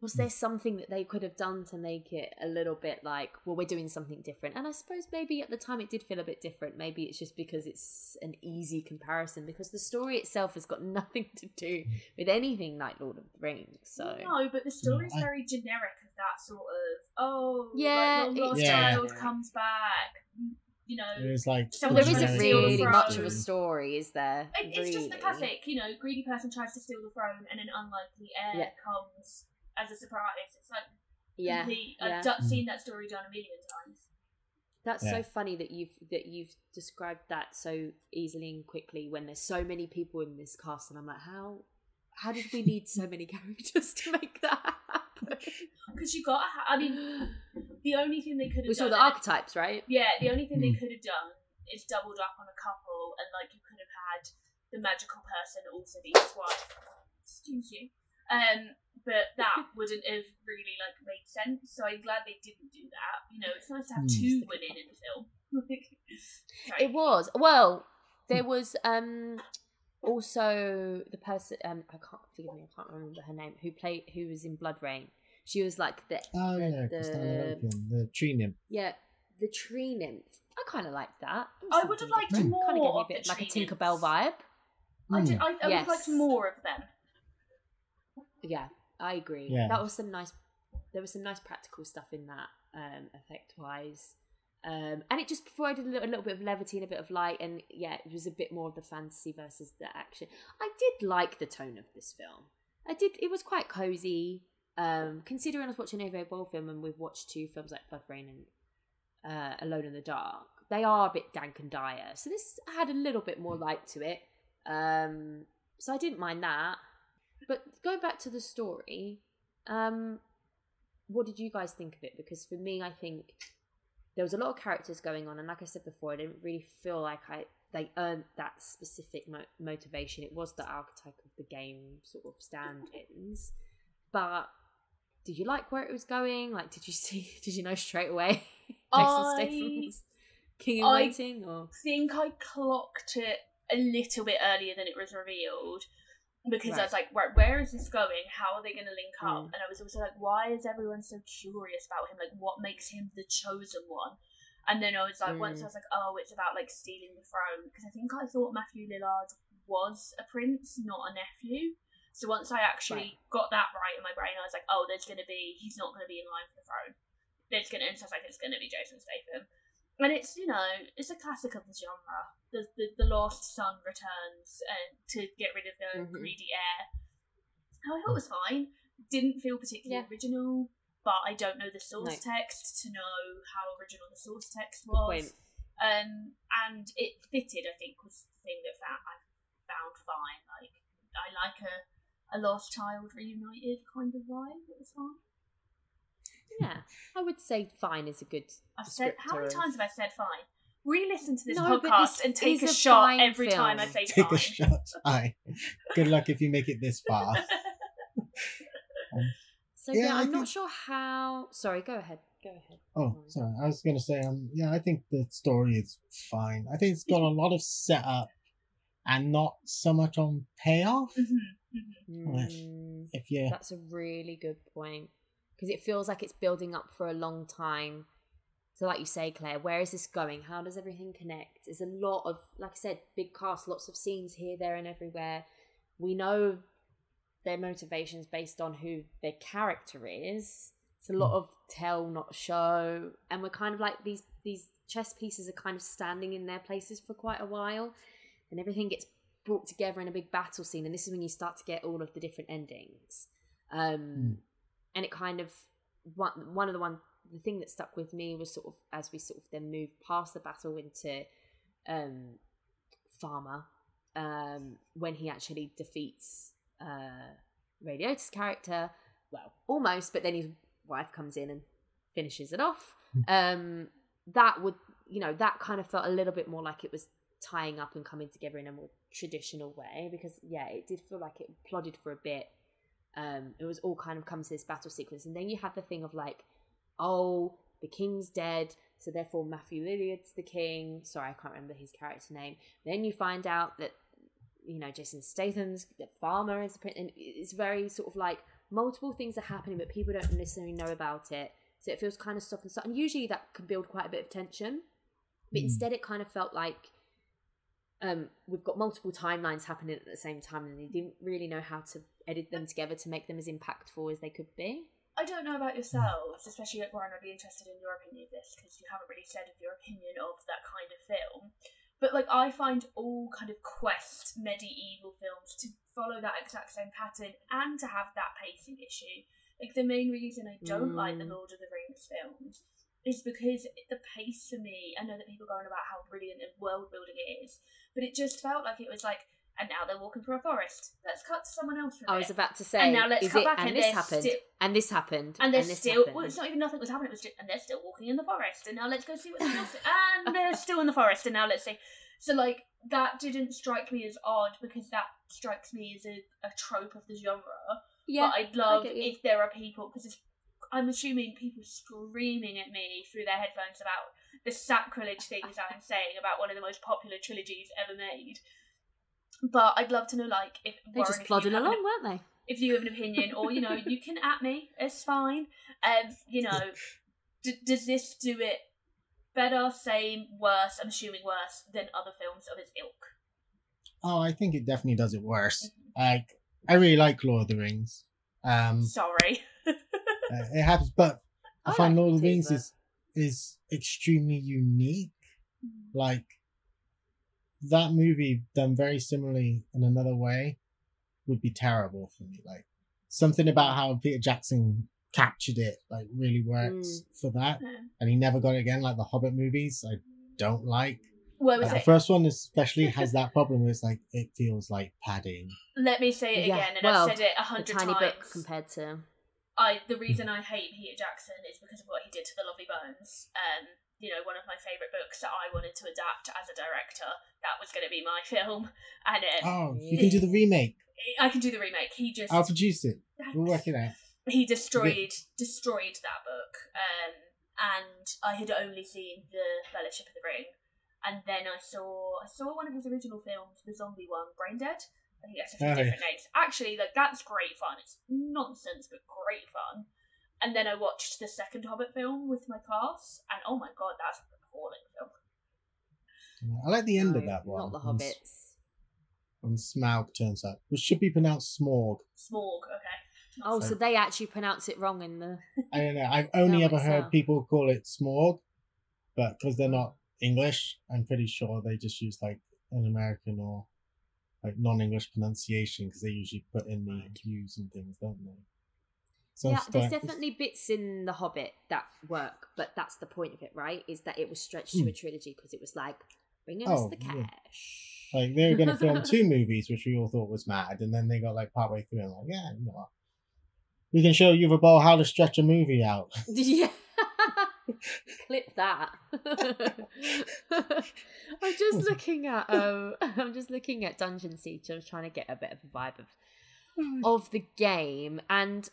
Was mm. there something that they could have done to make it a little bit like, well, we're doing something different? And I suppose maybe at the time it did feel a bit different. Maybe it's just because it's an easy comparison because the story itself has got nothing to do mm. with anything like Lord of the Rings. So No, but the story is very generic of that sort of oh Yeah, like, lost Yeah. child comes back. You know, It was like So the there Well, isn't generic the really much of a story, is there? it, it's just the classic. You know, greedy person tries to steal the throne, and an unlikely heir Yeah. comes as a surprise. It's like Yeah, Complete- yeah. I've do- seen that story done a million times. That's Yeah. so funny that you've that you've described that so easily and quickly when there's so many people in this cast, and I'm like, how how did we need so many characters to make that happen? Because you got, I mean, the only thing they could have we saw done. the archetypes, right? Yeah, the only thing they Hmm. could have done is doubled up on a couple, and like you could have had the magical person also be his wife. Excuse you. Um, but that wouldn't have really like made sense. So I'm glad they didn't do that. You know, it's nice to have Hmm. two women in the film. It was well. There was um also the person um I can't forgive me I can't remember her name who played who was in BloodRayne. She was like the Oh the, yeah, the- Kristanna the tree nymph. yeah the tree nymph. I kind of liked that. I would have liked different. more Kind of gave me of a bit the like a tree Tinkerbell nymphs. vibe. I, did, Hmm. I, I would have liked more of them. Yeah, I agree. Yeah. That was some nice. There was some nice practical stuff in that, um, effect wise, um, and it just provided a little, a little bit of levity and a bit of light. And yeah, it was a bit more of the fantasy versus the action. I did like the tone of this film. I did. It was quite cozy. Um, considering I was watching a very Boll film and we've watched two films like BloodRayne and uh, Alone in the Dark, they are a bit dank and dire. So this had a little bit more light to it. Um, so I didn't mind that. But going back to the story, um, what did you guys think of it? Because for me, I think there was a lot of characters going on, and like I said before, I didn't really feel like I they earned that specific mo- motivation. It was the archetype of the game sort of stand-ins, but did you like where it was going? Like, did you see? Did you know straight away? Jason I- king in I- waiting, or think I clocked it a little bit earlier than it was revealed because I was like, right, where is this going? How are they going to link up? Mm. And I was also like, why is everyone so curious about him? Like, what makes him the chosen one? And then I was like, once Mm. I was like, oh, it's about like stealing the throne because I think I thought Matthew Lillard was a prince, not a nephew. So once I actually got that right in my brain, I was like, oh, there's going to be, he's not going to be in line for the throne. There's going to, and so I was like, it's going to be Jason Statham. And it's, you know, it's a classic of the genre. The, the, the lost son returns and to get rid of the Mhm. greedy heir. I thought it was fine. Didn't feel particularly Yeah. original, but I don't know the source No. text to know how original the source text was. Um, and it fitted, I think, was the thing that found, I found fine. Like, I like a, a lost child reunited kind of vibe. It was fine. Yeah, I would say fine is a good. I've said, how many of- times have I said fine? Re-listen to this No, but podcast this and take a, a shot fine every time I film. say Take fine. a shot. Aye. Good luck if you make it this far. So Yeah, yeah, I I'm not sure how. Sorry, go ahead. Go ahead. Oh, sorry. I was gonna say, um, yeah, I think the story is fine. I think it's got a lot of setup and not so much on payoff. Mhm, mhm. Right. Mm, If you, That's a really good point because it feels like it's building up for a long time. So, like you say, Claire, where is this going? How does everything connect? There's a lot of, like I said, big cast, lots of scenes here, there, and everywhere. We know their motivations based on who their character is. It's a lot of tell, not show, and we're kind of like these these chess pieces are kind of standing in their places for quite a while, and everything gets brought together in a big battle scene. And this is when you start to get all of the different endings. Um, Mm. And it kind of one one of the one the thing that stuck with me was sort of as we sort of then moved past the battle into um farmer um when he actually defeats uh Ray Liotta's character well almost but then his wife comes in and finishes it off. Um that would you know that kind of felt a little bit more like it was tying up and coming together in a more traditional way because yeah it did feel like it plodded for a bit um it was all kind of comes to this battle sequence and then you have the thing of like oh the king's dead so therefore matthew lillard's the king. Sorry i can't remember his character name. Then you find out that you know jason statham's the farmer is the prince and it's very sort of like multiple things are happening but people don't necessarily know about it. So it feels kind of stop and start. And usually that can build quite a bit of tension. But Mm. instead it kind of felt like um, we've got multiple timelines happening at the same time, and they didn't really know how to edit them together to make them as impactful as they could be. I don't know about yourselves, especially like Brian. I'd be interested in your opinion of this because you haven't really said of your opinion of that kind of film. But like, I find all kind of quest medieval films to follow that exact same pattern and to have that pacing issue Like the main reason I don't like the Mm. Lord of the Rings films is because the pace for me. I know that people go on about how brilliant and world building it is, but it just felt like it was like, and now they're walking through a forest. Let's cut to someone else. I was about to say, and now let's is cut it, back and and this happened, still- and this happened, and they're this still happened. well, it's not even nothing was happening. It was just, and they're still walking in the forest. And now let's go see what's else. And they're still in the forest. And now let's see. So like that didn't strike me as odd because that strikes me as a, a trope of the genre. yeah, but I'd love if there are people because I'm assuming people screaming at me through their headphones about the sacrilege things I'm saying about one of the most popular trilogies ever made. But I'd love to know, like, if they Warren, just if plodding you an- along, weren't they? if you have an opinion, or you know, you can at me. It's fine. Um, you know, d- does this do it better, same, worse? I'm assuming worse than other films of its ilk. Oh, I think it definitely does it worse. Like, I really like Lord of the Rings. Um, Sorry. uh, it happens, but I I find like Lord of the Rings is is extremely unique. Mm-hmm. Like that movie done very similarly in another way would be terrible for me. Like something about how Peter Jackson captured it like really works mm. for that, Yeah. and he never got it again. Like the Hobbit movies, I don't like. Where was Like, the first one especially has that problem. Where it's like it feels like padding. Let me say it Yeah, again, and well, I've said it a The hundred tiny times. book compared to I the reason I hate Peter Jackson is because of what he did to the Lovely Bones. Um, you know, one of my favourite books that I wanted to adapt as a director. That was going to be my film, and um, Oh, you can do the remake. I can do the remake. He just I'll produce it. We'll work it out. he destroyed destroyed that book. Um, and I had only seen the Fellowship of the Ring, and then I saw I saw one of his original films, the zombie one, Brain Dead. I think that's a few Oh, different names. Actually, like that's great fun. It's nonsense, but great fun. And then I watched the second Hobbit film with my class, and oh my god, that's an appalling film. I like the end of that one. Not the hobbits. When Smaug turns up, which should be pronounced Smorg. Smorg, okay. Oh, So- so they actually pronounce it wrong in the. I don't know. I've only ever heard not. people call it Smorg, but because they're not English, I'm pretty sure they just use like an American or like non-English pronunciation because they usually put in the U's and things, don't they? So yeah, there's definitely bits in the Hobbit that work, but that's the point of it, right? Is that it was stretched to Hmm. a trilogy because it was like, bring us Oh, the yeah. cash. Like they were going to film two movies, which we all thought was mad, and then they got like partway through and like, yeah, you know what? We can show you the about how to stretch a movie out. Yeah. Clip that. I'm just looking at um I'm just looking at Dungeon Siege. I was trying to get a bit of a vibe of of the game and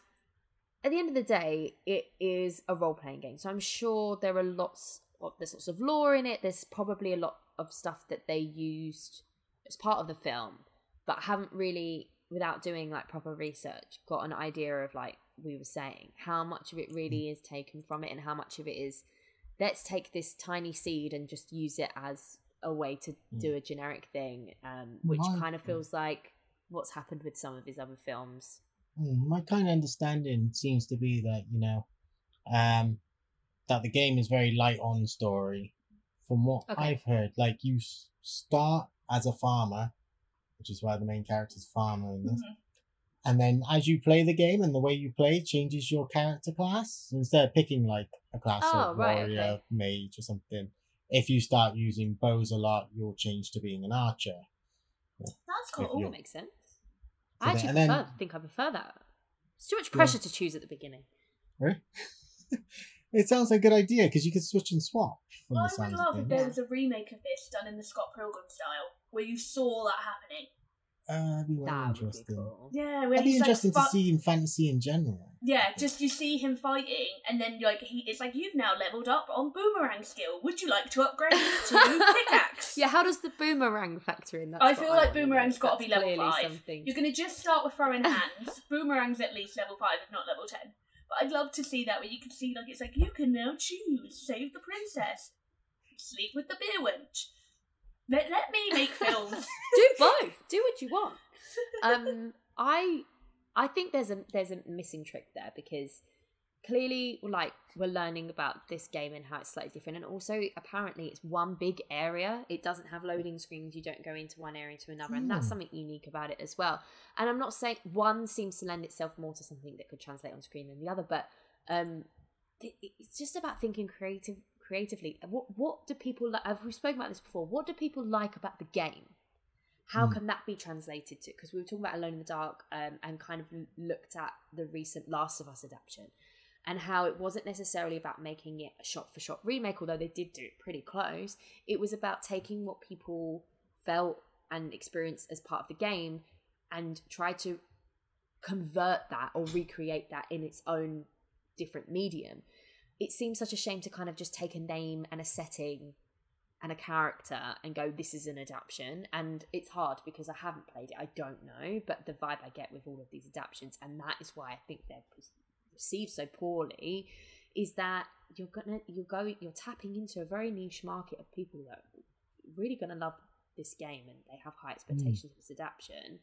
at the end of the day it is a role playing game. So I'm sure there are lots of there's lots of lore in it. There's probably a lot of stuff that they used as part of the film, but haven't really without doing like proper research got an idea of like we were saying how much of it really is taken from it and how much of it is let's take this tiny seed and just use it as a way to do a generic thing um, which My- kind of feels like what's happened with some of his other films Mm, My kind of understanding seems to be that you know, um, that the game is very light on story. From what Okay. I've heard, like you start as a farmer, which is why the main character's a farmer in this, Mhm. And then as you play the game and the way you play changes your character class. Instead of picking like a class Oh, of right, warrior, okay. mage, or something, if you start using bows a lot, you'll change to being an archer. That's If cool. you- that makes sense So i then- actually and then- prefer, think i prefer that it's too much pressure to choose at the beginning Right? it sounds like a good idea because you could switch and swap. From I the would sounds love if there was a remake of this done in the Scott Pilgrim style, where you saw that happening. Uh, that'd be very that would be interesting. cool Yeah, where That'd be he's interesting like, to see in fantasy in general. Yeah, just you see him fighting, and then like he, it's like you've now leveled up on boomerang skill. Would you like to upgrade to pickaxe? yeah how does the boomerang factor in that I feel like boomerang's got to be level clearly five. something You're gonna just start with throwing hands. Boomerang's at least level five, if not level ten. But I'd love to see that where you can see like it's like you can now choose save the princess, sleep with the beer wench. Let, let me make films. do both. Do what you want. Um, I I think there's a there's a missing trick there because clearly like we're learning about this game and how it's slightly different and also apparently it's one big area it doesn't have loading screens you don't go into one area to another and that's Hmm. something unique about it as well and i'm not saying one seems to lend itself more to something that could translate on screen than the other but um it's just about thinking creative creatively. What what do people like have we've spoken about this before? What do people like about the game? How Hmm. can that be translated to because we were talking about alone in the dark um, and kind of looked at the recent last of us adaptation and how it wasn't necessarily about making it a shot for shot remake although they did do it pretty close. It was about taking what people felt and experienced as part of the game and try to convert that or recreate that in its own different medium it seems such a shame to kind of just take a name and a setting and a character and go this is an adaptation. And it's hard because i haven't played it. I don't know but the vibe i get with all of these adaptations and that is why i think they're received so poorly is that you're gonna you're going you're tapping into a very niche market of people that are really gonna love this game and they have high expectations mm. of this adaptation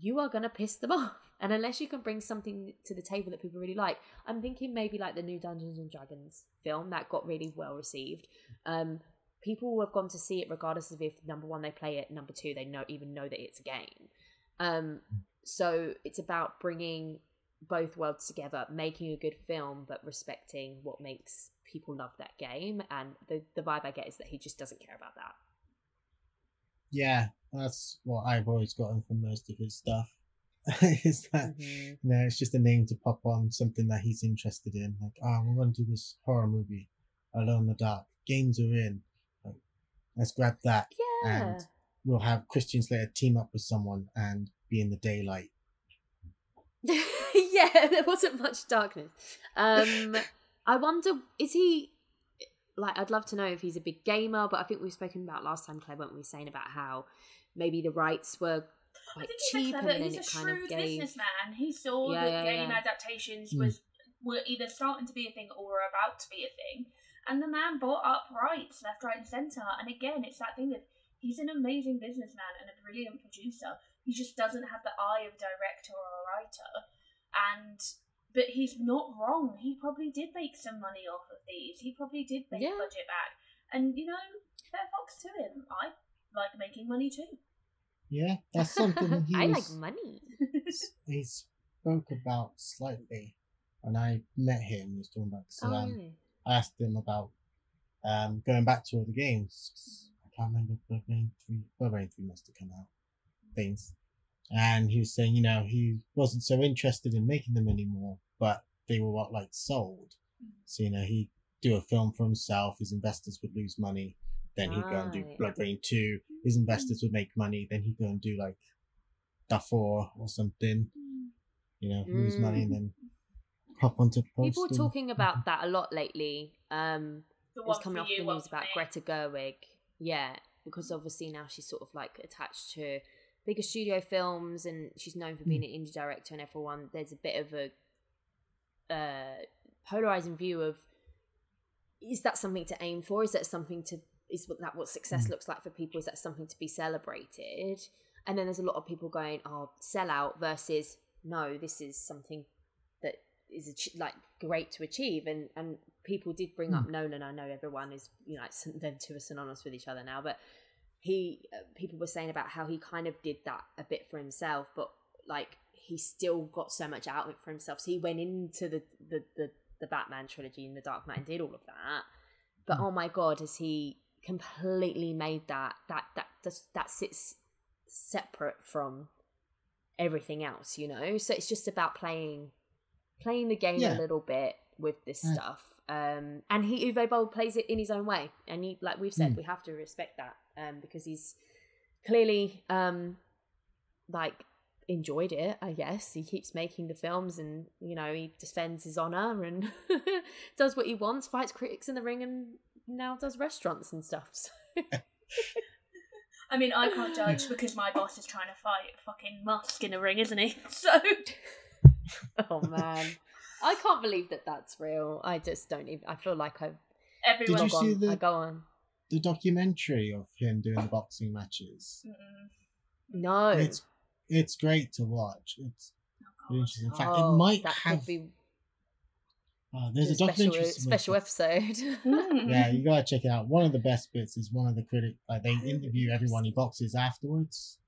you are gonna piss them off. And unless you can bring something to the table that people really like i'm thinking maybe like the new dungeons and dragons film that got really well received. Um people have gone to see it regardless of if number one they play it number two they know even know that it's a game. Um so it's about bringing both worlds together making a good film but respecting what makes people love that game. And the, the vibe i get is that he just doesn't care about that. Yeah, that's what I've always gotten from most of his stuff. is that Mhm. you know, it's just a name to pop on something that he's interested in. Like, oh, we're going to do this horror movie, Alone in the Dark. Games are in. Like, let's grab that, yeah and we'll have Christian Slater team up with someone and be in the daylight. yeah, there wasn't much darkness. Um, I wonder, is he like? I'd love to know if he's a big gamer, but I think we've spoken about last time, Claire, weren't we saying about how maybe the rights were quite cheap, and then He's a it kind of shrewd gave. businessman. He saw Yeah, that yeah, game yeah. adaptations Mm. was were either starting to be a thing or were about to be a thing, and the man bought up rights left, right, and centre. And again, it's that thing that he's an amazing businessman and a brilliant producer. He just doesn't have the eye of a director or a writer, and but he's not wrong. He probably did make some money off of these. He probably did make budget back, and you know, fair fox to him. I like making money too. Yeah, that's something he I like money. he spoke about slightly when I met him. He was talking about so, oh, um, really? I asked him about um, going back to all the games. 'cause I can't remember if Rain 3, BloodRayne 3 must have come out. Things. And he was saying, you know, he wasn't so interested in making them anymore, but they were what, like sold. So, you know, he'd do a film for himself, his investors would lose money, then he'd go and do Right. Blood Rain 2, his investors would make money, then he'd go and do like Darfur or something, you know, lose money and then hop onto post. People were and- talking about that a lot lately. Um, The it was coming off you, the news about me. Greta Gerwig. Yeah, because obviously now she's sort of like attached to bigger studio films, and she's known for being an indie director. And everyone, there's a bit of a uh, polarizing view of is that something to aim for? Is that something to is what that what success Mm. looks like for people? Is that something to be celebrated? And then there's a lot of people going, "Oh, sell out," versus no, this is something that is ach- like great to achieve and and people did bring up nolan i know everyone is you know it's, them two are synonymous with each other now but he uh, people were saying about how he kind of did that a bit for himself but like he still got so much out of it for himself so he went into the the the, the batman trilogy and the dark knight and did all of that but Mm. oh my god has he completely made that that that just that sits separate from everything else you know so it's just about playing playing the game Yeah. a little bit with this Mm. stuff um and he uwe boll plays it in his own way and he like we've said Mm. we have to respect that um because he's clearly um like enjoyed it i guess he keeps making the films and you know he defends his honor and does what he wants fights critics in the ring and now does restaurants and stuff so I mean, I can't judge because my boss is trying to fight fucking Musk in a ring, isn't he? So oh man i can't believe that that's real i just don't even i feel like I've. everyone. Did you log see on the- i go on the documentary of him doing the boxing matches. Mm-mm. no It's it's great to watch. It's Oh, really interesting. In fact, Oh, it might have could be Uh, there's Do a documentary. special, special episode. Mm. Yeah, you gotta check it out. One of the best bits is one of the critic like they interview everyone he boxes afterwards,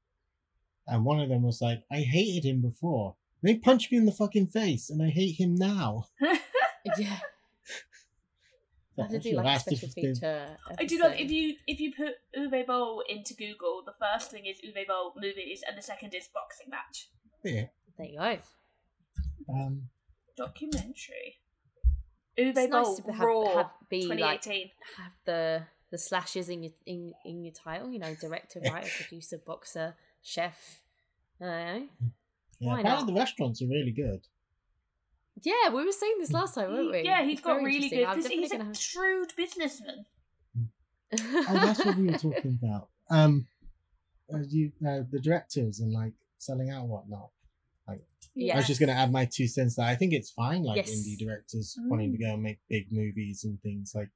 and one of them was like, "I hated him before. They punched me in the fucking face, and I hate him now." yeah. I have to do like a special just been- feature. I do love if you if you put Uwe Boll into Google, the first thing is Uwe Boll movies, and the second is boxing match Yeah. There you go. Um, documentary. Uwe It's nice to have, Raw have be like have the the slashes in your in, in your title. You know, director, writer, producer, boxer, chef. I don't know. yeah, Why apparently not? the restaurants are really good. Yeah, we were saying this last time, weren't we? Yeah, he's It's got really good I'm he's a definitely shrewd businessman. Oh, that's what we were talking about. Um, uh, you, uh, the directors and like selling out and whatnot. Yeah. I was just gonna add my two cents that I think it's fine, like Yes. indie directors Mm. wanting to go and make big movies and things like.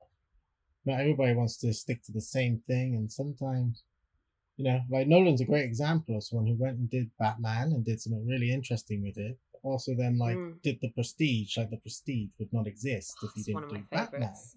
Not everybody wants to stick to the same thing, and sometimes, you know, like Nolan's a great example of someone who went and did Batman and did something really interesting with it. but Also, then like Mm. did the Prestige. Like the Prestige would not exist if he didn't do my Batman. favourites.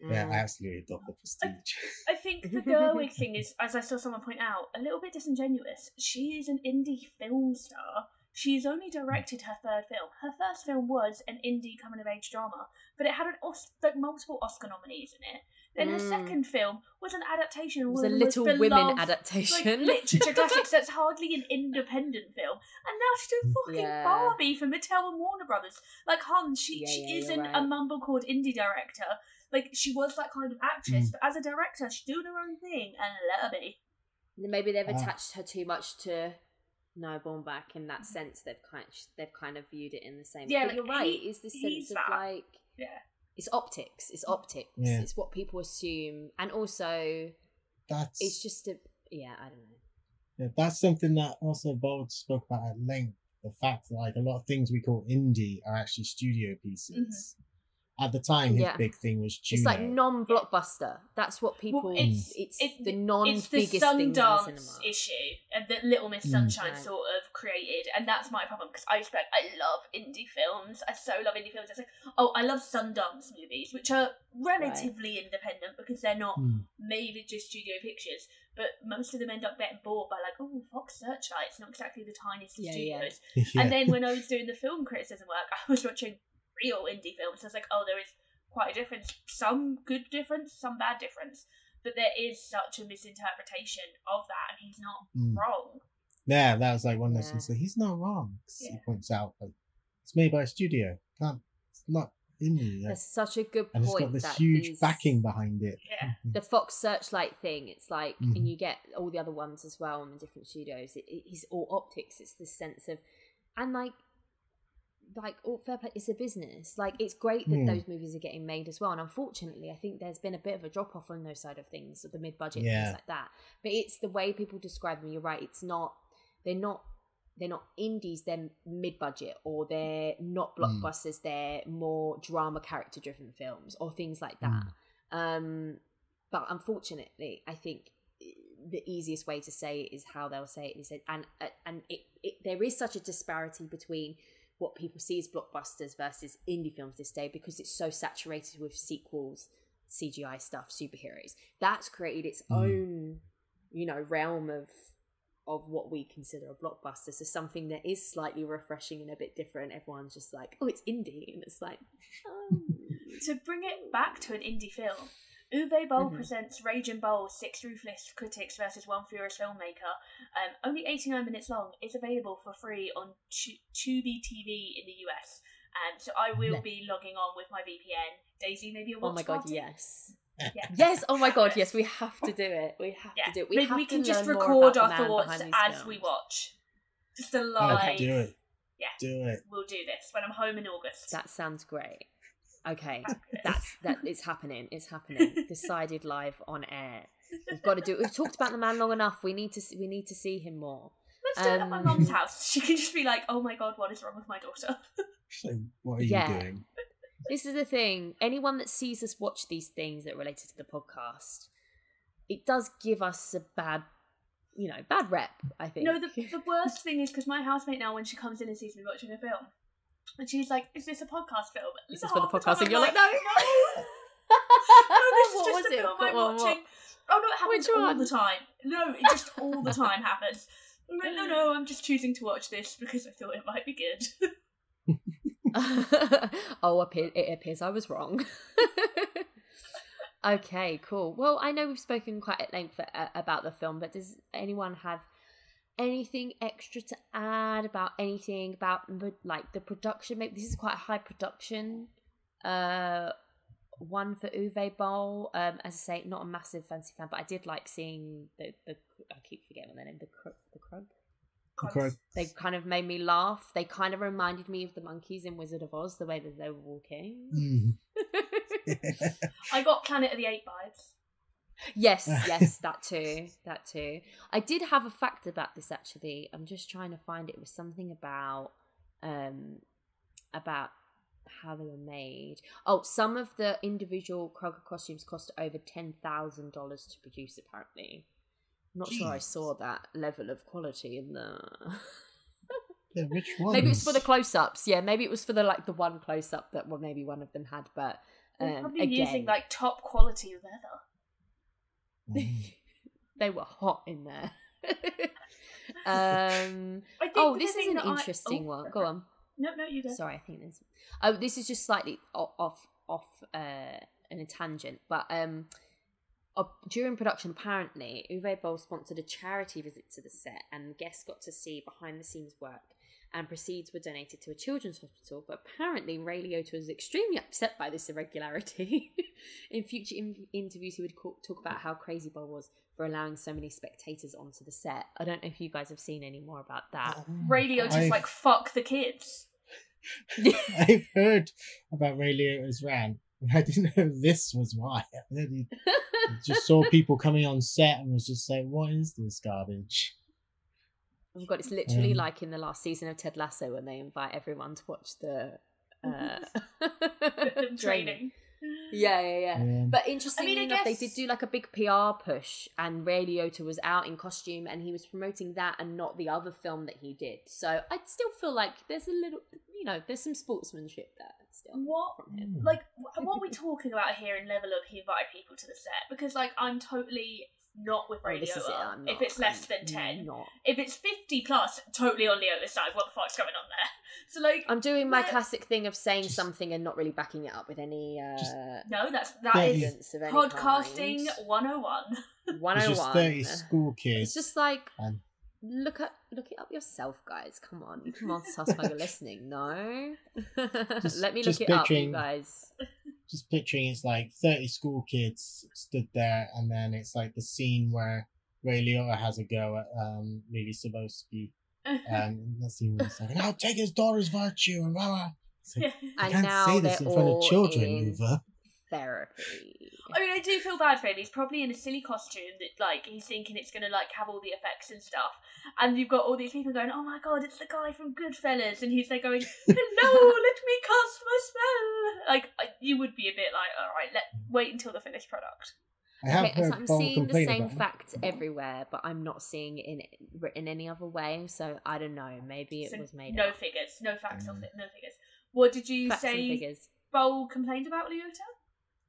Yeah, Mm. I absolutely adore the Prestige. I think the Gerwig thing is, as I saw someone point out, a little bit disingenuous. She is an indie film star. She's only directed her third film. Her first film was an indie coming of age drama, but it had an Os- like multiple Oscar nominees in it. Then her Mm. second film was an adaptation. It was a of the Little Women beloved, adaptation. Like, literature classics that's hardly an independent film. And now she's doing fucking Yeah. Barbie for Mattel and Warner Brothers. Like Hans, she, Yeah, she yeah, isn't right. a mumblecore indie director. Like she was that kind of actress, Mm. but as a director, she's doing her own thing and let her be. Maybe they've attached her too much to Noah Baumbach in that mm. sense. They've kind of, they've kind of viewed it in the same. Way. Yeah, but like, you're right. he- it's this he's sense of like Yeah. it's optics. It's mm. optics. Yeah. It's what people assume, and also That's it's just a yeah. I don't know. Yeah, that's something that also Boll spoke about at length. The fact that like a lot of things we call indie are actually studio pieces. Mm-hmm. At the time, his Yeah. big thing was Juno. It's like non-blockbuster. That's what people. it's- it's it's- the It's the non-biggest things in Sundance cinema. issue that Little Miss Mm. Sunshine Right. sort of created, and that's my problem because I respect, I love indie films. I so love indie films. It's like, oh, I love Sundance movies, which are relatively independent because they're not Hmm. made with just studio pictures, but most of them end up getting bought by like, oh, Fox Searchlight's not exactly the tiniest of Yeah, yeah. studios. yeah. And then when I was doing the film criticism work, I was watching real indie films. I was like, oh, there is quite a difference. Some good difference, some bad difference. But there is such a misinterpretation of that, and he's not Mm. wrong. yeah, that was like one of those Yeah. things. Like, he's not wrong. 'cause He points out like it's made by a studio. Can't. It's not indie. like, That's such a good and it's point. got this huge these- backing behind it. Yeah. the Fox Searchlight thing. It's like, Mhm. and you get all the other ones as well in the different studios. It, it is all optics. It's this sense of, and like, like all fair play. It's a business. Like it's great that Hmm. those movies are getting made as well. And unfortunately, I think there's been a bit of a drop off on those side of things, the mid budget Yeah. things like that. But it's the way people describe them. You're right. It's not. They're not. They're not indies. They're mid budget, or they're not Hmm. blockbusters. They're more drama character driven films, or things like that. Mm. Um, but unfortunately, I think the easiest way to say it is how they'll say it. Said, and uh, and it, it there is such a disparity between what people see as blockbusters versus indie films this day because it's so saturated with sequels, CGI stuff, superheroes. That's created its Mm. own, you know, realm of of what we consider a blockbuster. So something that is slightly refreshing and a bit different. Everyone's just like, oh, it's indie, and it's like, oh. To bring it back to an indie film, Uwe Boll Mhm. presents Raging Bull, Six Ruthless Critics versus One Furious Filmmaker. Um, only 89 minutes long. It's available for free on Tu- Tubi TV in the US. Um, so I will Yeah. be logging on with my VPN. Daisy, maybe a oh watch it. Oh my god, party? yes. Yeah. Yes, oh my god, yes, we have to do it. We have Yeah, to do it. We maybe have we to can just record our thoughts behind these as we watch. Just a live. do it. Yeah. Do it. We'll do this when I'm home in August. That sounds great. Okay, that's that. It's happening. It's happening. Decided live on air. We've got to do. it. We've talked about the man long enough. We need to. We need to see him more. Let's do it at my Um, mum's house. She can just be like, "Oh my god, what is wrong with my daughter?" So what are Yeah. you doing? This is the thing. Anyone that sees us watch these things that are related to the podcast, it does give us a bad, you know, bad rep. I think. No, the, the worst thing is because my housemate now, when she comes in and sees me watching a film, And she's like, "Is this a podcast film?" This is for the podcast, and you're like, no. no. No, this is what just was it? film What? What? watching. Oh no, it happens Which all one? the time. No, it just all the time happens. Like, no, no, I'm just choosing to watch this because I thought it might be good. oh, it appears I was wrong. okay, cool. Well, I know we've spoken quite at length uh, about the film, but does anyone have anything extra to add about anything about like the production? Maybe this is quite a high production. Uh, one for Uwe Boll. Um, as I say, not a massive fancy fan, but I did like seeing the the. I keep forgetting what their name. The Krug. The Krug. Crow. They kind of made me laugh. They kind of reminded me of the monkeys in Wizard of Oz, the way that they were walking. Mm. I got Planet of the Apes vibes. Yes, yes, that too. That too. I did have a fact about this actually. I'm just trying to find it. It was something about um about how they were made. Oh, some of the individual Kroger costumes cost over ten thousand dollars to produce. Apparently, I'm not sure I saw that level of quality in the. yeah, which one? maybe it was for the close-ups. Yeah, maybe it was for the like the one close-up that well, maybe one of them had. But um, probably again, using like top quality leather. they were hot in there. um. Oh, this is an that I- interesting oh, one. Go on. No, no, you go. Sorry, I think there's. Oh, this is just slightly off off uh, in a tangent, but um, uh, during production, apparently, Uwe Boll sponsored a charity visit to the set, and guests got to see behind the scenes work. And proceeds were donated to a children's hospital, but apparently Ray Liotta was extremely upset by this irregularity. in future in- interviews, he would co- talk about how crazy Boll was for allowing so many spectators onto the set. I don't know if you guys have seen any more about that. Ray just I've- like fuck the kids. I've heard about Ray Liotta's rant. I didn't know this was why. I just saw people coming on set and was just like, "What is this garbage?" Oh my god, it's literally Um, like in the last season of Ted Lasso when they invite everyone to watch the uh, training. Training. Yeah, yeah, yeah. Yeah. But interestingly I enough, guess- they did do like a big PR push, and Ray Liotta was out in costume, and he was promoting that and not the other film that he did. So I still feel like there's a little, you know, there's some sportsmanship there still What from him. Like wh- what are we talking about here in level of he invited people to the set? Because like I'm totally not with Oh, radio. this is it. I'm if it's less I'm than ten, not. if it's fifty plus, totally on Liotta's side. What the fuck's going on there? So like, I'm doing my classic thing of saying Just- something and not really backing it up with any uh, Just- no, that's that Yeah, is of any podcasting kind. 101. It's 101. just thirty school kids. It's just like and look at look it up yourself, guys. Come on, you can multitask while you're listening. No, Just- let me look it up, you guys. Just picturing it's like 30 school kids stood there and then it's like the scene where Ray Liotta has a go at um Leelee Sobieski um that scene where it's like now take his daughter's virtue and blah, blah. It's like, you And can't now say this in front of children in Uva. therapy. I mean, I do feel bad for him. He's probably in a silly costume that, like, he's thinking it's gonna like have all the effects and stuff. And you've got all these people going, "Oh my god, it's the guy from Goodfellas," and he's there going, "Hello, let me cast my spell." Like, I- you would be a bit like, "All right, let wait until the finished product." I have okay, so I'm seeing the same about it. fact everywhere, but I'm not seeing it in written any other way. So I don't know. Maybe it So was made no up. figures, no facts, or Mm. fi- no figures. What did you Facts say? figures. Boll complained about Liotta.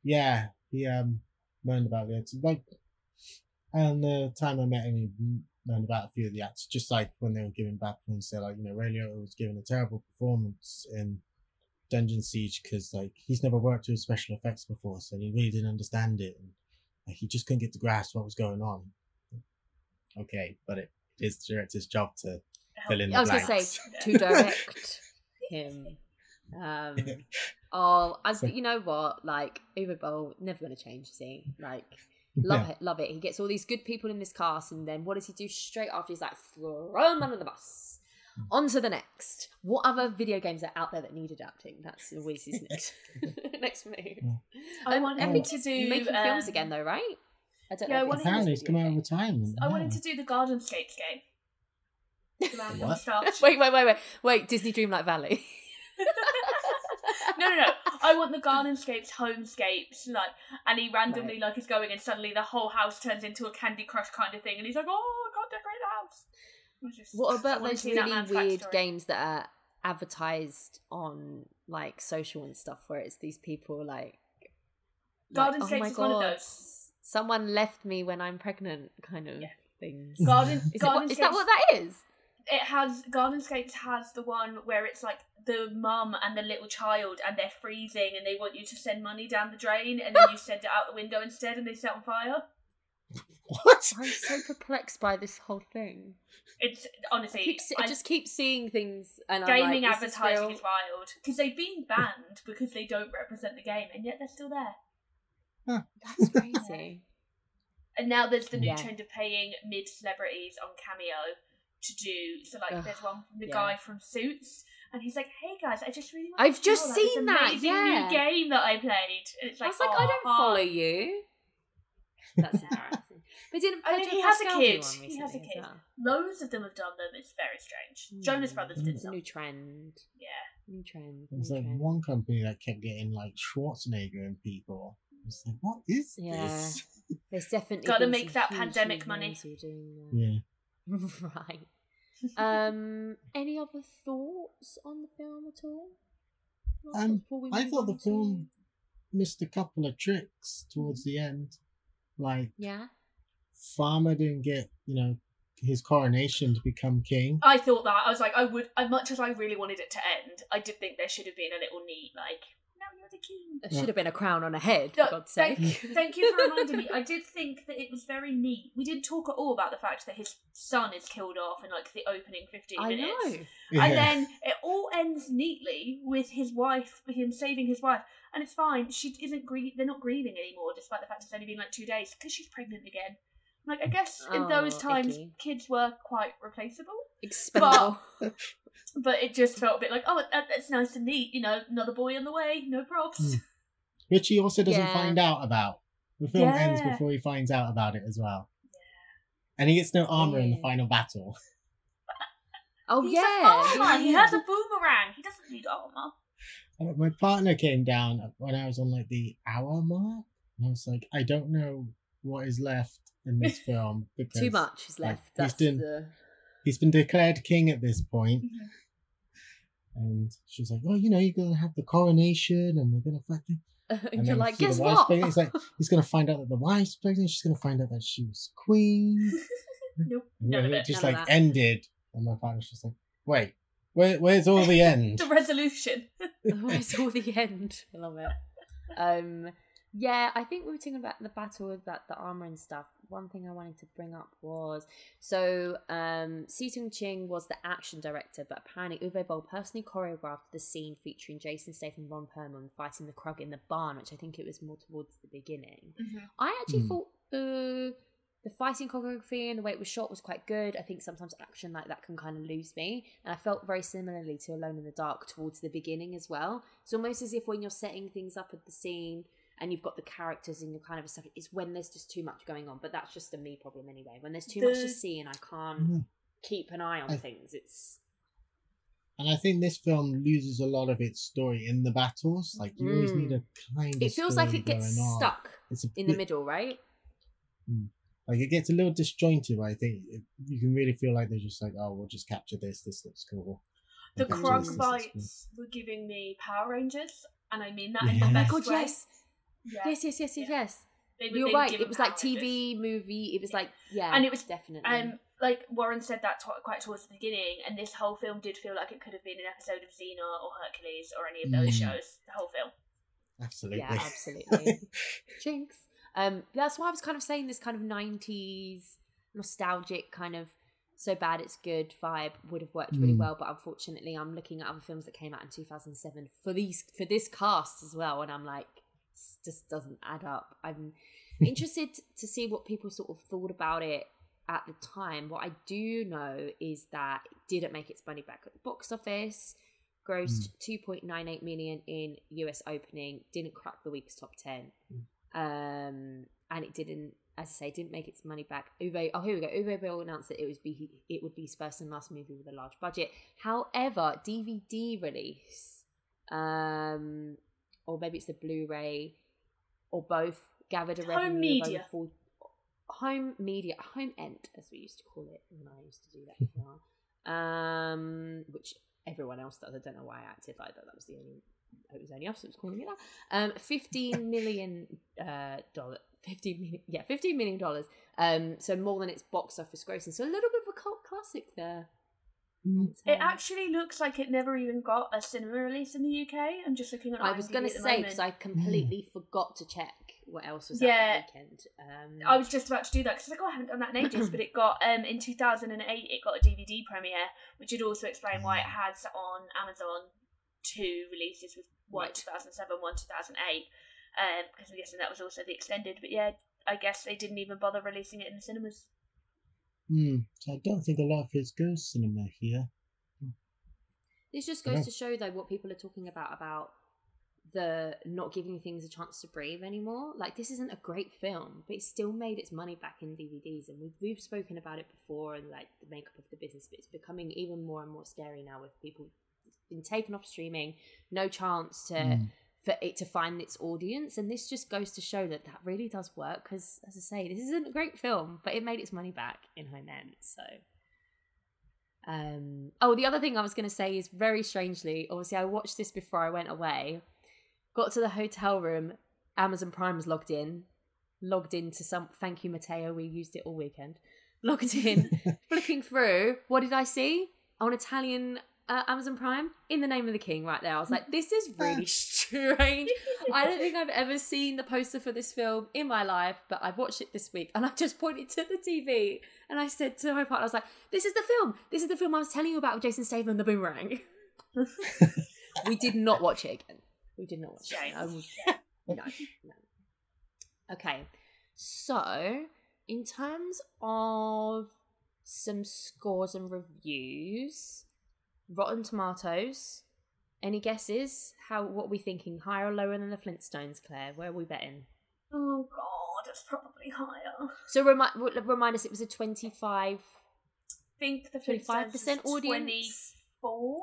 Yeah, he um learned about it. Like, and the time I met him, he learned about a few of the acts. Just like when they were giving back when said like you know Ray Liotta was giving a terrible performance in Dungeon Siege because like he's never worked with special effects before, so he really didn't understand it. And, like, he just couldn't get to grasp what was going on. Okay, but it is the director's job to fill in the I was gonna blanks. say to direct him. Um, oh, as So- you know what? Like Uwe Boll never gonna change. is he? like love Yeah. it, love it. He gets all these good people in this cast, and then what does he do straight after? He's like throw them under the bus. Hmm. On to the next. What other video games are out there that need adapting? That's always his next next move. I Um, want I him to do making films um, again, though, right? I don't Yeah, I know. if want it's him to- Apparently, he's video come out of retirement. I want him yeah. to do the Garden Gardenscapes game. The What? Wait, wait, wait, wait, wait! Disney Dreamlight Valley. No, no, no. I want the Gardenscapes, Homescapes, like, and he randomly like is going, and suddenly the whole house turns into a Candy Crush kind of thing, and he's like, "Oh, I can't decorate the house." What about those really weird backstory. games that are advertised on like social and stuff where it's these people like Garden like, oh my is one of God, those. someone left me when I'm pregnant kind of Yeah. things. Garden, Is, it, Garden what, is that what that is? It has Gardenscapes has the one where it's like the mum and the little child and they're freezing and they want you to send money down the drain and then you send it out the window instead and they set on fire. What? I'm so perplexed by this whole thing. It's I, honestly keep, se- I I- just keep seeing things and gaming I'm like, is this advertising real? is wild because they've been banned because they don't represent the game and yet they're still there. That's crazy. And now there's the new Yeah. trend of paying mid celebrities on Cameo to do. So like, Ugh, there's one from the yeah. guy from Suits, and he's like, "Hey guys, I just really want I've to just tell, like, this seen that, amazing yeah. new game that I played." And it's I like, was like, I "Oh, don't hi." follow you. That's embarrassing. But didn't I mean, Pedro he has a kid. He has a kid. Loads of them have done them. It's very strange. Jonas Hmm. Brothers Mm. did It's a some. new trend. Yeah. New trend. There's new like trend. one company that kept getting like Schwarzenegger and people. It's like, what is Yeah. this? There's definitely Gotta make that pandemic money. names who are doing that. Yeah. right. Um. any other thoughts on the film at all? Um, thoughts before we I thought the on to- film missed a couple of tricks towards the end. Like Yeah. Farmer didn't get, you know, his coronation to become king. I thought that. I was like, I would, as much as I really wanted it to end, I did think there should have been a little neat, like, now you're the king. There should have been a crown on a head, No, for God's sake. thank, thank you for reminding me. I did think that it was very neat. We didn't talk at all about the fact that his son is killed off in like the opening 15 I minutes. know. Yeah. And then it all ends neatly with his wife, him saving his wife, and it's fine. She isn't grie- They're not grieving anymore, despite the fact it's only been like two days because she's pregnant again. Like I guess in those Oh, times, icky. kids were quite replaceable, Expendable. but it just felt a bit like, oh, that, that's nice and neat. You know, another boy on the way, no props. Mm. Which he also doesn't Yeah. find out about. The film ends before he finds out about it as well. Yeah. And he gets no armor in the final battle. oh He's yeah. a farmer. He has a boomerang. He doesn't need armor. Uh, My partner came down when I was on like the hour mark, and I was like, I don't know what is left in this film because Too much is like, left. he's That's doing- the. he's been declared king at this point, Mhm. and she's like, "Oh, you know, you're gonna have the coronation, and we're gonna fucking." and And you're like, guess what? pregnant. He's like, he's gonna find out that the wife's pregnant. She's gonna find out that she was queen. Nope, And none of it it. just none of like that. ended, and my partner's just like, "Wait, where, where's all the end?" The resolution. Where's all the end? I love it. Um, yeah, I think we were talking about the battle with that the armor and stuff. One thing I wanted to bring up was so um, Siu-Tung Ching was the action director, but apparently Uwe Boll personally choreographed the scene featuring Jason Statham and Ron Perlman fighting the Krug in the barn, which I think it was more towards the beginning. I actually Hmm. thought the the fighting choreography and the way it was shot was quite good. I think sometimes action like that can kind of lose me, and I felt very similarly to Alone in the Dark towards the beginning as well. It's almost as if when you're setting things up at the scene and you've got the characters and you're kind of a stuff, it's when there's just too much going on. But that's just a me problem anyway. When there's too much to see and I can't Mhm. keep an eye on I- things, it's And I think this film loses a lot of its story in the battles. Like you always need a kind of. it feels like it gets going on. stuck It's a in the middle, right? Like it gets a little disjointed. But I think it, you can really feel like they're just like, oh, we'll just capture this. This looks cool. The We'll capture Krug this, this cool." were giving me Power Rangers, and I mean that Yeah. in the Oh best God, way. yes. Yeah. Yes, yes, yes, yes, Yeah. yes. They You're they right. It was like Power Rangers. TV, movie. It was like yeah, And it was- definitely. Um, like Warren said that t- quite towards the beginning, and this whole film did feel like it could have been an episode of Xena or Hercules or any of those Mm. shows. The whole film. Absolutely. yeah, absolutely. Jinx. Um, that's why I was kind of saying this kind of '90s nostalgic kind of so bad it's good vibe would have worked really Mm. well, but unfortunately, I'm looking at other films that came out in 2007 for these for this cast as well, and I'm like, this just doesn't add up. I'm interested to see what people sort of thought about it at the time. What I do know is that it didn't make its money back at the box office. Grossed 2.98 million in US opening, didn't crack the week's top 10. Um, and it didn't, as I say, didn't make its money back. Uwe, oh here we go. Uwe Boll announced that it was be it would be his first and last movie with a large budget. However, DVD release, um, or maybe it's the Blu-ray, or both, gathered a Home revenue of media. over four, home media, home end as we used to call it when I used to do that. as um, which everyone else does. I don't know why I acted like that. That was the only. It was only us that was calling me that. Um, fifteen million uh dollar, fifteen million, yeah, fifteen million dollars. Um, so more than its box office grossing. So a little bit of a cult classic there. Mm. It Um, actually looks like it never even got a cinema release in the UK. I'm just looking at. I was going to say because. I completely forgot to check what else was Yeah. out that weekend. Um, I was just about to do that because I was like, oh, I haven't done that in ages. but it got um in 2008, it got a DVD premiere, which would also explain why it has on Amazon two releases with one Right. 2007, one 2008. Um, because I'm guessing that was also the extended. But yeah, I guess they didn't even bother releasing it in the cinemas. Hmm. So I don't think a lot of it goes cinema here. This just goes to show, though, what people are talking about about the not giving things a chance to breathe anymore. Like this isn't a great film, but it still made its money back in DVDs, and we've we've spoken about it before and like the makeup of the business. But it's becoming even more and more scary now with people been taken off streaming, no chance to Hmm. For it to find its audience, and this just goes to show that that really does work. Because as I say, this isn't a great film, but it made its money back in end. So. Um, oh, the other thing I was going to say is very strangely, obviously, I watched this before I went away. Got to the hotel room, Amazon Prime was logged in, logged into some. Thank you, Mateo. We used it all weekend. Logged in, flicking through. What did I see on Italian uh, Amazon Prime? In the Name of the King, right there. I was like, this is really strange. I don't think I've ever seen the poster for this film in my life, but I've watched it this week and I just pointed to the TV and I said to my partner, I was like, this is the film. This is the film I was telling you about with Jason Statham and the boomerang. we did not watch it again. We did not watch it. Would- no, no. Okay, so in terms of some scores and reviews, Rotten Tomatoes. Any guesses? How what are we thinking? Higher or lower than the Flintstones, Clare? Where are we betting? Oh god, it's probably higher. So remind remind us, it was a twenty five. think the 25% Flintstones was audience? 24?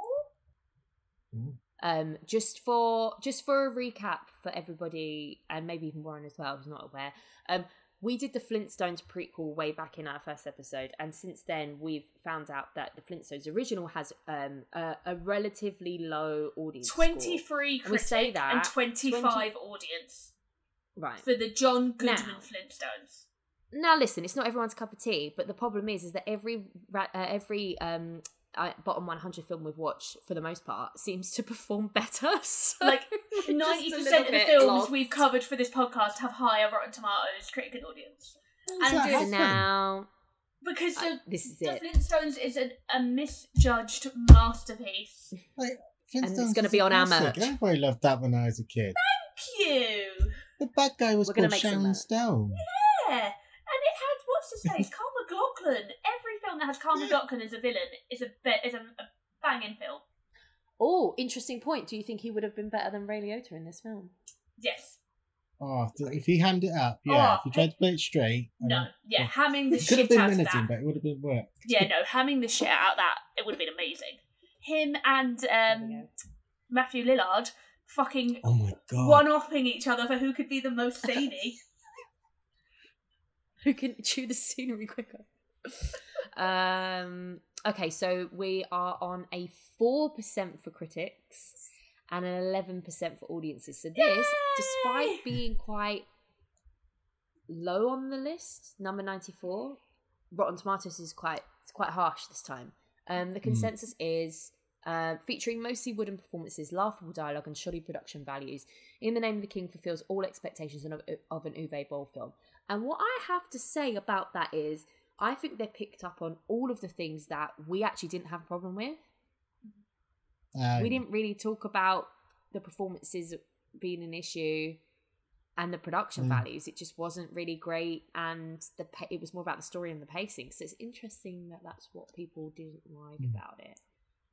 Um, just for just for a recap for everybody, and maybe even Warren as well, who's not aware. Um, we did the Flintstones prequel way back in our first episode, and since then we've found out that the Flintstones original has um a, a relatively low audience. 23 And we say critic and 25 20 audience right? for the John Goodman Now. Flintstones. now listen it's not everyone's cup of tea but the problem is is that every uh, every um uh, bottom 100 film we've watched for the most part seems to perform better so Like, we're 90% of the films lost. we've covered for this podcast have higher Rotten Tomatoes critic and audience. How And that now Because I- the, this is the it Flintstones is an, a misjudged masterpiece. Like, And it's gonna be on our classic. merch. Everybody loved that when I was a kid. Thank you! The bad guy was We're called make some Sharon. Stone. Yeah! And it had, what's his face? Carl MacLachlan. Every film that has Carl MacLachlan as a villain is a, be- is a, a banging film. Oh interesting point do you think he would have been better than Ray Liotta in this film Yes. Oh, if he hammed it up, yeah. Oh, if he tried to play it straight, No. mean, Yeah, hamming the it could have shit been out of that. but it would have been work. Yeah, no, hamming the shit out of that, it would have been amazing. Him and um. Matthew Lillard fucking Oh my god. one-offing each other for who could be the most zany. who can chew the scenery quicker. um, okay, so we are on a four percent for critics and an eleven percent for audiences. So this, Yay! despite being quite low on the list, number ninety four, Rotten Tomatoes is quite it's quite harsh this time. Um, the consensus is uh, featuring mostly wooden performances, laughable dialogue, and shoddy production values. In the Name of the King fulfills all expectations of, of an Uwe Boll film. And what I have to say about that is, I think they picked up on all of the things that we actually didn't have a problem with. Um, we didn't really talk about the performances being an issue and the production Mm. values. It just wasn't really great, and the pa- it was more about the story and the pacing. So it's interesting that that's what people didn't like Mm. about it.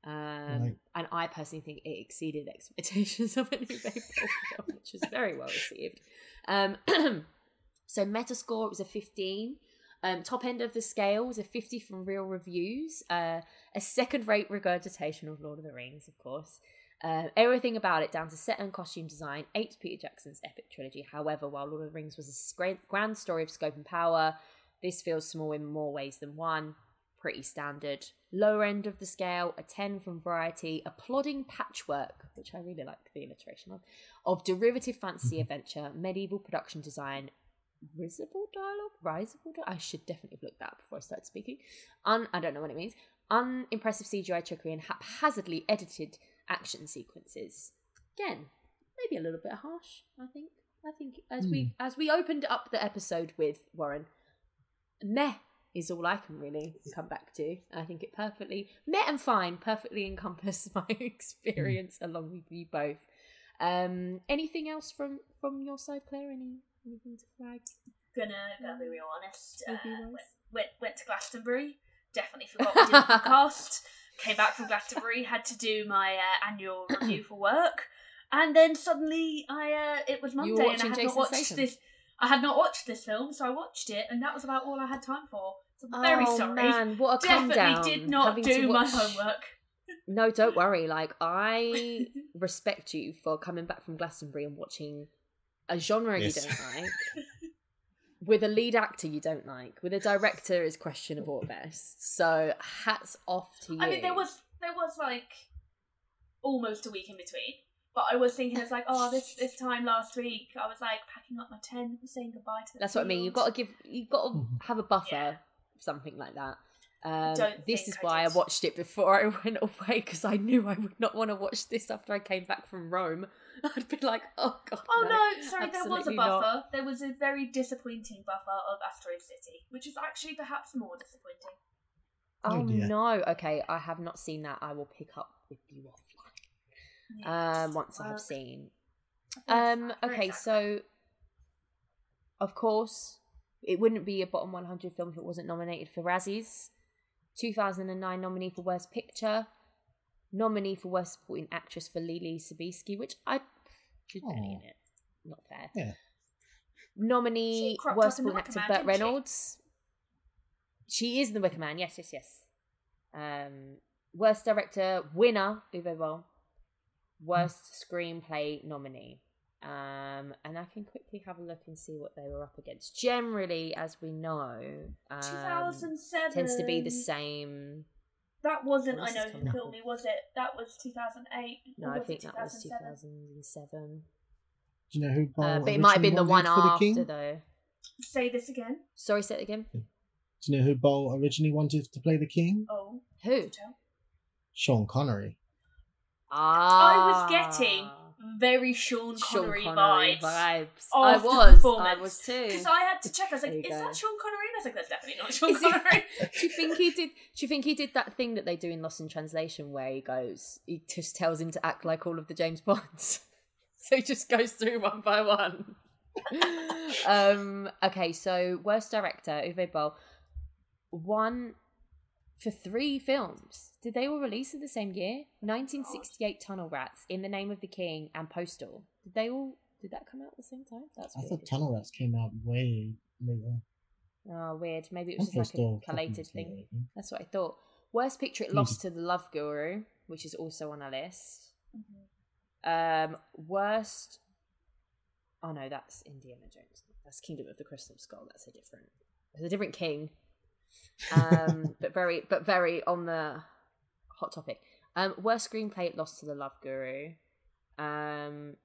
Um. And I personally think it exceeded expectations of Boll film, which was very well received. Um, so Metascore it was a 15. Um, top end of the scale was a 50 from real reviews. Uh, a second rate regurgitation of Lord of the Rings, of course. Uh, everything about it, down to set and costume design, eight Peter Jackson's epic trilogy. However, while Lord of the Rings was a grand story of scope and power, this feels small in more ways than one. pretty standard. Lower end of the scale, a 10 from Variety, a plodding patchwork, which I really like the alliteration of, of derivative fantasy adventure, medieval production design, risible dialogue, risible dialogue. I should definitely have looked that up before I started speaking. Un, I don't know what it means. Unimpressive CGI trickery and haphazardly edited action sequences. Again, maybe a little bit harsh. I think. I think as we as we opened up the episode with Warren, meh is all I can really come back to. I think it perfectly meh and fine perfectly encompass my experience along with you both. Um, anything else from from your side, Clare? Any anything to flag? Gonna gotta be real honest. Uh, Review-wise? went, went went to Glastonbury. Definitely forgot we did the podcast. Came back from Glastonbury. Had to do my uh, annual review for work, and then suddenly I uh, it was Monday and I had Jason not watched Statham. this. I had not watched this film, so I watched it, and that was about all I had time for. So I'm very oh, sorry. man, what a come Definitely down! did not having to do my homework. No, don't worry. Like I respect you for coming back from Glastonbury and watching a genre Yes. you don't like, with a lead actor you don't like, with a director is questionable at best. So hats off to you. I mean, there was there was like almost a week in between. But I was thinking, it's like, oh, this this time last week, I was like packing up my tent, saying goodbye to. The That's what I mean. You've got to give. You've got to Mhm. have a buffer, Yeah. something like that. Um, Don't this think is I why I watched it before I went away because I knew I would not want to watch this after I came back from Rome. I'd be like, oh god. Oh no, sorry, there was a absolutely not. buffer. There was a very disappointing buffer of Asteroid City, which is actually perhaps more disappointing. Oh, Oh, no. Okay, I have not seen that. I will pick up with you offline. Yeah, Um, once I have seen. very Um, okay, sad. so of course it wouldn't be a bottom 100 film if it wasn't nominated for Razzies. 2009 nominee for Worst Picture, nominee for Worst Supporting Actress for Leelee Sobieski, which I she's barely in it. Not fair. Yeah. Nominee Worst up in The Supporting Actor Wicker Man, Burt didn't she? Reynolds. She is the Wicker Man. Yes, yes, yes. Um, worst Director winner Uwe Boll. Worst Screenplay nominee. Um, and I can quickly have a look and see what they were up against. Generally, as we know, um, 2007 tends to be the same. That wasn't What I know this who coming up killed me, was it? That was 2008. No, I think it that was 2007? 2007. Do you know who? Uh, but it might have been the one wanted for the after, king? though. Say this again. Sorry, say it again. Do you know who Boll originally wanted to play the king? Oh, Who? Sean Connery. Ah, I was getting very Sean Sean Connery, Connery vibes. vibes. I the was. I was too. Because I had to check. I was like, "Is go. that Sean Connery?" And I was like, "That's definitely not Sean Is it- Connery." Do you think he did? Do you think he did that thing that they do in Lost in Translation, where he goes, he just tells him to act like all of the James Bonds, so he just goes through one by one. um. Okay. So worst director Uwe Boll won for three films. Did they all release in the same year? 1968 Tunnel Rats, In the Name of the King, and Postal. Did they all? Did that come out at the same time? That's I weird. thought Tunnel Rats came out way later. Oh, weird. Maybe it was just like a collated thing. later. That's what I thought. Worst picture, it lost to The Love Guru, which is also on our list. Mm-hmm. Um, worst. Oh no, that's Indiana Jones. That's Kingdom of the Crystal Skull. That's a different. It's a different king. Um, but very, but very on the hot topic. Um, worst screenplay, it lost to The Love Guru. Um,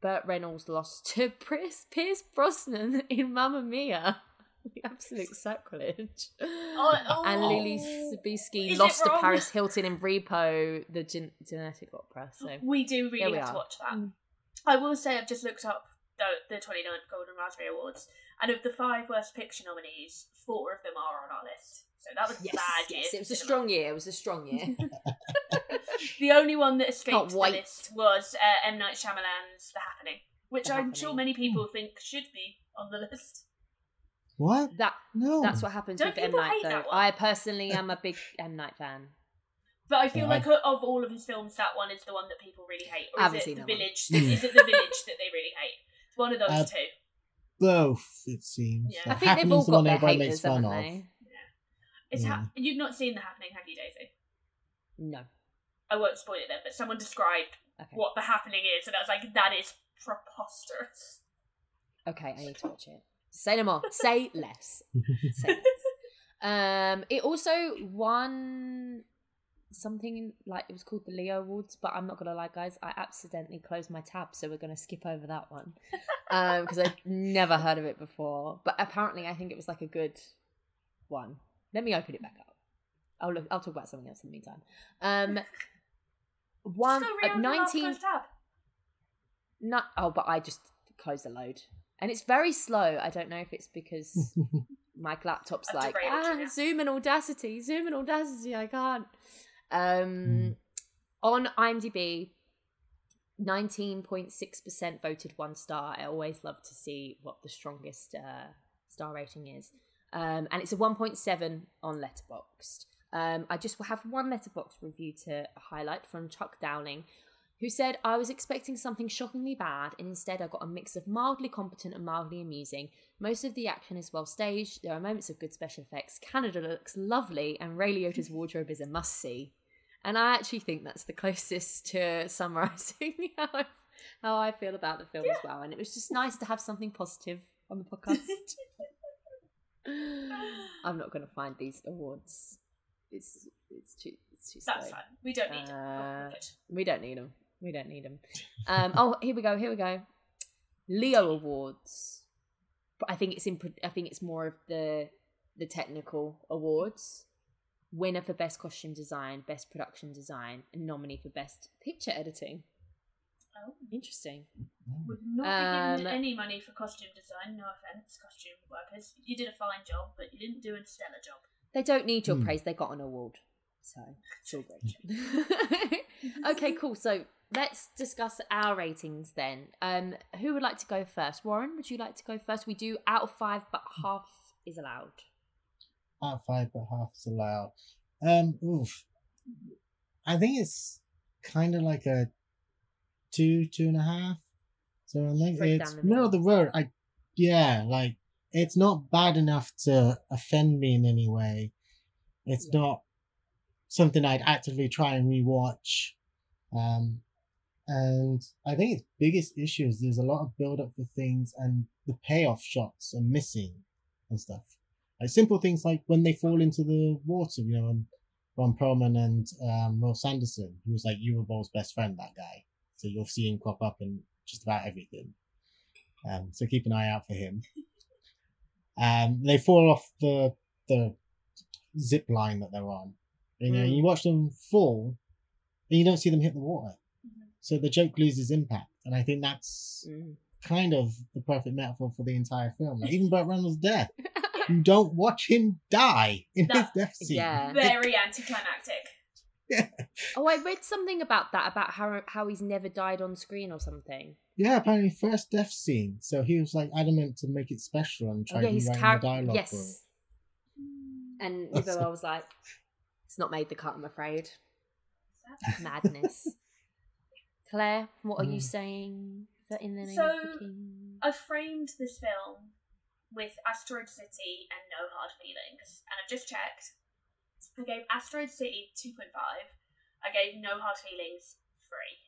Burt Reynolds lost to Pierce, Pierce Brosnan in Mamma Mia. The absolute sacrilege. oh. And Leelee Sobieski Is lost to? Paris Hilton in Repo, the gen- genetic opera. So We do really we have to watch that. Mm. I will say I've just looked up the, the 29th Golden Raspberry Awards, and of the five Worst Picture nominees, four of them are on our list. So that was yes, bad year. yes, it was a strong year. It was a strong year. The only one that escaped the list was uh, M Night Shyamalan's The Happening, which The I'm Happening. sure many people think should be on the list. What? that No. that's what happens Don't with M people Night hate though. that one? I personally am a big M Night fan. But I feel Yeah, like of all of his films, that one is the one that people really hate. Or I is haven't it seen the that one. village? Mm. is it the village that they really hate? It's one of those Uh, two. Both, it seems. Yeah. The I think they've Happening's all the got one their everybody haters, makes fun haven't of. they? It's yeah. ha- you've not seen The Happening, have you, Daisy? No. I won't spoil it then, but someone described Okay. what The Happening is, and I was like, that is preposterous. Okay, I need to watch it. Say no more. Say less. Say less. Um, it also won something like it was called the Leo Awards, but I'm not gonna lie, guys, I accidentally closed my tab, so we're gonna skip over that one um because I've never heard of it before. But apparently, I think it was like a good one. Let me open it back up. I'll look. I'll talk about something else in the meantime. Um, one uh, reopen the last nineteen. closed tab. No, oh, but I just closed the load, and it's very slow. I don't know if it's because my laptop's I've like ah, now." zoom and audacity, zoom and audacity. I can't. Um, Mm. on IMDb, nineteen point six percent voted one star. I always love to see what the strongest uh, star rating is, um, and it's a one point seven on Letterboxd. Um, I just have one Letterboxd review to highlight from Chuck Downing, who said, I was expecting something shockingly bad, and instead I got a mix of mildly competent and mildly amusing. Most of the action is well staged, there are moments of good special effects, Canada looks lovely, and Ray Liotta's wardrobe is a must see. And I actually think that's the closest to summarising how I, how I feel about the film as well. And it was just nice to have something positive on the podcast. I'm not going to find these awards. It's it's too it's too slow. That's fine. We don't need them. Uh, We're. We don't need them. We don't need them. Um, oh, here we go. Here we go. Leo Awards. But I think it's in. I think it's more of the the technical awards. Winner for best costume design, best production design, and nominee for best picture editing. Oh. Interesting. Would not be given Um, any money for costume design. No offense, costume workers. You did a fine job, but you didn't do a stellar job. They don't need your Hmm. praise. They got an award, so it's all great. okay, cool. So let's discuss our ratings then. Um, who would like to go first? Warren, would you like to go first? We do out of five, but half is allowed. Out of five, but half is allowed. Um, oof. I think it's kind of like a two, two and a half. So I think Straight it's the middle of the road. I, yeah, like it's not bad enough to offend me in any way. It's Yeah. not something I'd actively try and rewatch. Um, and I think its biggest issue is there's a lot of build up for things and the payoff shots are missing and stuff. Like simple things like when they fall into the water, you know, and Ron Perlman and um, Will Sanderson, who was like Uwe Boll's best friend, that guy. So you'll see him crop up in just about everything. Um, so keep an eye out for him. Um, they fall off the the zip line that they're on. You know, Mm. you watch them fall, and you don't see them hit the water. So the joke loses impact, and I think that's Mm. kind of the perfect metaphor for the entire film. Like, even Burt Reynolds' death, you don't watch him die in No. his death scene. Yeah. Very anticlimactic. Yeah. Oh, I read something about that about how how he's never died on screen or something. Yeah, apparently first death scene. So he was like adamant to make it special and Oh try yeah, to his write character. the dialogue for it. Yes. And That's Isabel was like, "It's not made the cut, I'm afraid." Madness. Clare, what are you Mm. saying? That in the name So, of the king? I framed this film with Asteroid City and No Hard Feelings, and I've just checked. I gave Asteroid City 2.5. I gave No Hard Feelings 3.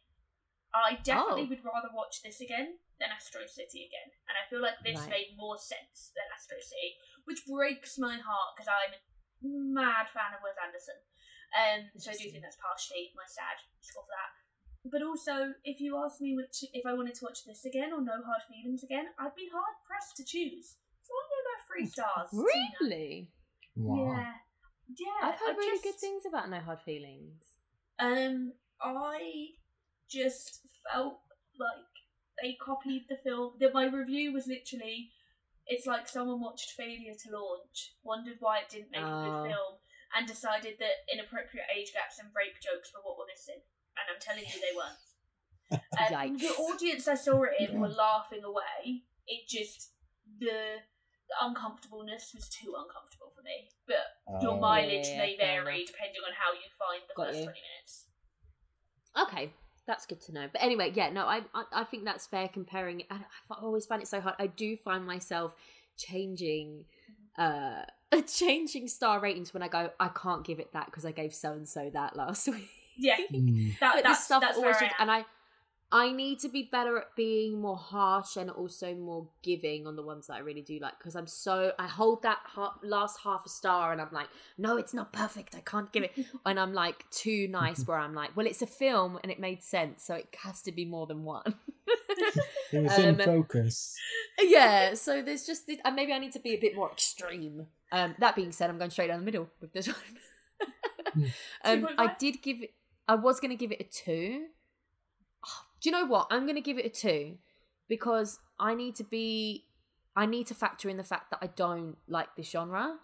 I definitely Oh. would rather watch this again than Asteroid City again, and I feel like this Right. made more sense than Asteroid City, which breaks my heart because I'm a mad fan of Wes Anderson. Um, so I do think that's partially my sad score for that. But also, if you ask me which, if I wanted to watch this again or No Hard Feelings again, I'd be hard pressed to choose. So I'm gonna three stars. Really? Wow. Yeah. Yeah. I've heard I really just, good things about No Hard Feelings. Um, I just felt like they copied the film. That my review was literally, it's like someone watched Failure to Launch, wondered why it didn't make a Oh. good film, and decided that inappropriate age gaps and rape jokes were what were missing. And I'm telling you, they weren't. Um, the audience I saw it in were laughing away. It just the, the uncomfortableness was too uncomfortable for me. But your Oh. mileage Yeah, may vary depending on how you find the Got first you. twenty minutes. Okay, that's good to know. But anyway, yeah, no, I I, I think that's fair comparing. I, I always find it so hard. I do find myself changing, uh, changing star ratings when I go. I can't give it that because I gave so and so that last week. Yeah, Mm. that, but that's this stuff that's always where I just, and I I need to be better at being more harsh and also more giving on the ones that I really do like because I'm so I hold that ha- last half a star and I'm like, no, it's not perfect. I can't give it, and I'm like too nice where I'm like, well, it's a film and it made sense, so it has to be more than one. It was in Um, focus. yeah, so there's just this, and maybe I need to be a bit more extreme. Um, that being said, I'm going straight down the middle with this one. um, I did give it. I was going to give it a two. Do you know what? I'm going to give it a two because I need to be. I need to factor in the fact that I don't like this genre,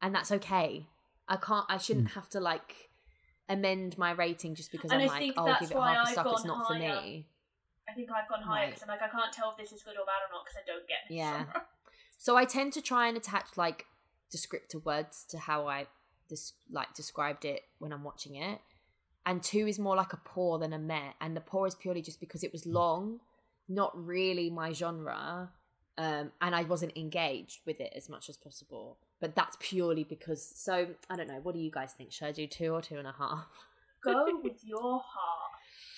and that's okay. I can't. I shouldn't hmm. have to like amend my rating just because And I'm I like, think oh, that's give it why half a I've star. It's gone not for higher. me. I think I've gone higher Right. because I'm like, I can't tell if this is good or bad or not because I don't get this Yeah. genre. So I tend to try and attach like descriptive words to how I des- like described it when I'm watching it. And two is more like a poor than a met and the poor is purely just because it was long, not really my genre, um, and I wasn't engaged with it as much as possible. But that's purely because. So I don't know. What do you guys think? Should I do two or two and a half? Go with your heart.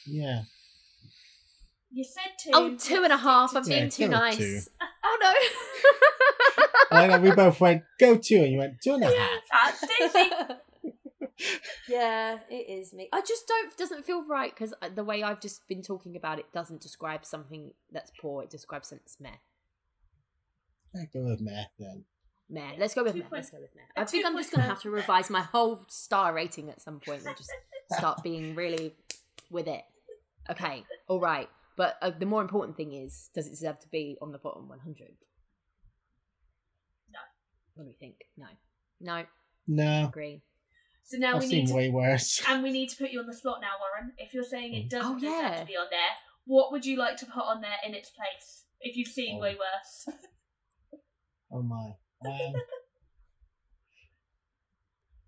Yeah. You said two. Oh, two and a let's half. stick I'm to Yeah, being too nice. Oh no. I know we both went go two, and you went two and a half. That's Daisy. Yeah, it is me. I just don't doesn't feel right because the way I've just been talking about it doesn't describe something that's poor. It describes something that's meh. I go with meh then. Meh. Let's go with Two meh. point- Let's go with meh. a I think I'm just gonna have to revise my whole star rating at some point and just start being really with it. Okay, all right. But uh, the more important thing is, does it deserve to be on the bottom 100? No. What do we think? No. No. No, Agree. So now I've we seen need to, way worse. and we need to put you on the spot now, Warren. If you're saying it doesn't Oh, deserve yeah. to be on there, what would you like to put on there in its place? If you've seen Oh. way worse. Oh my. Um,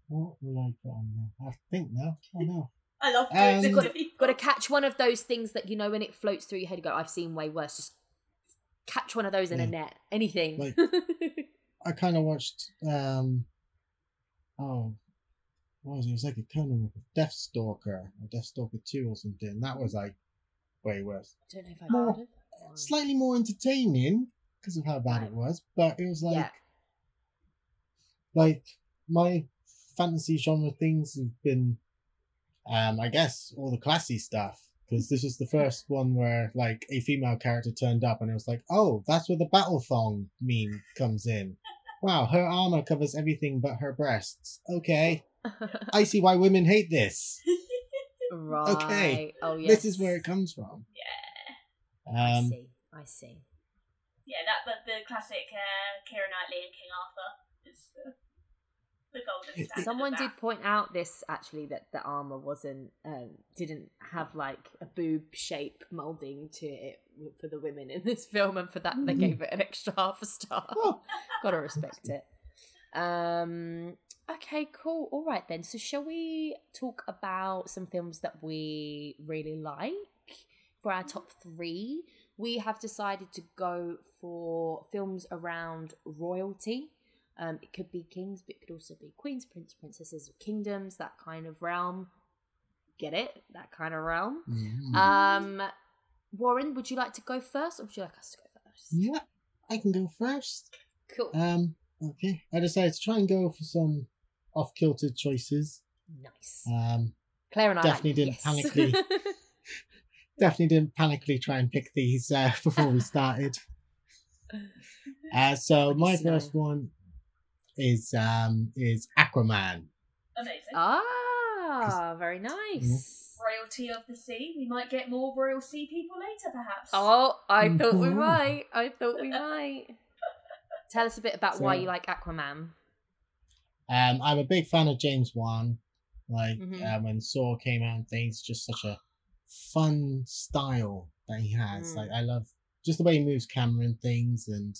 what will I put on there? I think now. Oh no. I love doing Um, this Got- to. Got to catch one of those things that you know when it floats through your head. You go, I've seen way worse. Just catch one of those in a net. Anything. Like- I kind of watched. um Oh, what was it? It was like a kind of Deathstalker or Deathstalker Two or something. That was like way worse. I don't know if I've More- it. Slightly more entertaining because of how bad Right. it was, but it was like yeah. like my fantasy genre things have been um i guess all the classy stuff because this was the first one where like a female character turned up and it was like oh that's where the battle thong meme comes in wow her armor covers everything but her breasts okay i see why women hate this right. Okay. Oh yes. this is where it comes from Yeah. I um see. I see. Yeah, that but the classic uh, Kira Knightley and King Arthur is the, the golden standard. Someone of did point out this actually that the armor wasn't um didn't have like a boob shape molding to it for the women in this film, and for that they Mhm. gave it an extra half a star. oh, Gotta respect it. Um. Okay. Cool. All right then. So, shall we talk about some films that we really like for our top three? We have decided to go for films around royalty. Um, it could be kings, but it could also be queens, prince, princesses, kingdoms, that kind of realm. Get it? That kind of realm. mhm. Um, Warren, would you like to go first, or would you like us to go first? yeah i can go first Cool. um okay i decided to try and go for some off-kilter choices Nice. um Claire and I definitely like, didn't yes. panically- definitely didn't panically try and pick these uh, before we started. Uh, so Let my see. first one is um is Aquaman. Amazing. ah, very nice. Royalty of the sea. We might get more royal sea people later, perhaps. Oh, I thought we might. I thought we might. Tell us a bit about why you like Aquaman. Um, I'm a big fan of James Wan. Like Mhm. uh, when Saw came out and things, just such a fun style that he has. Mm. Like I love just the way he moves camera and things, and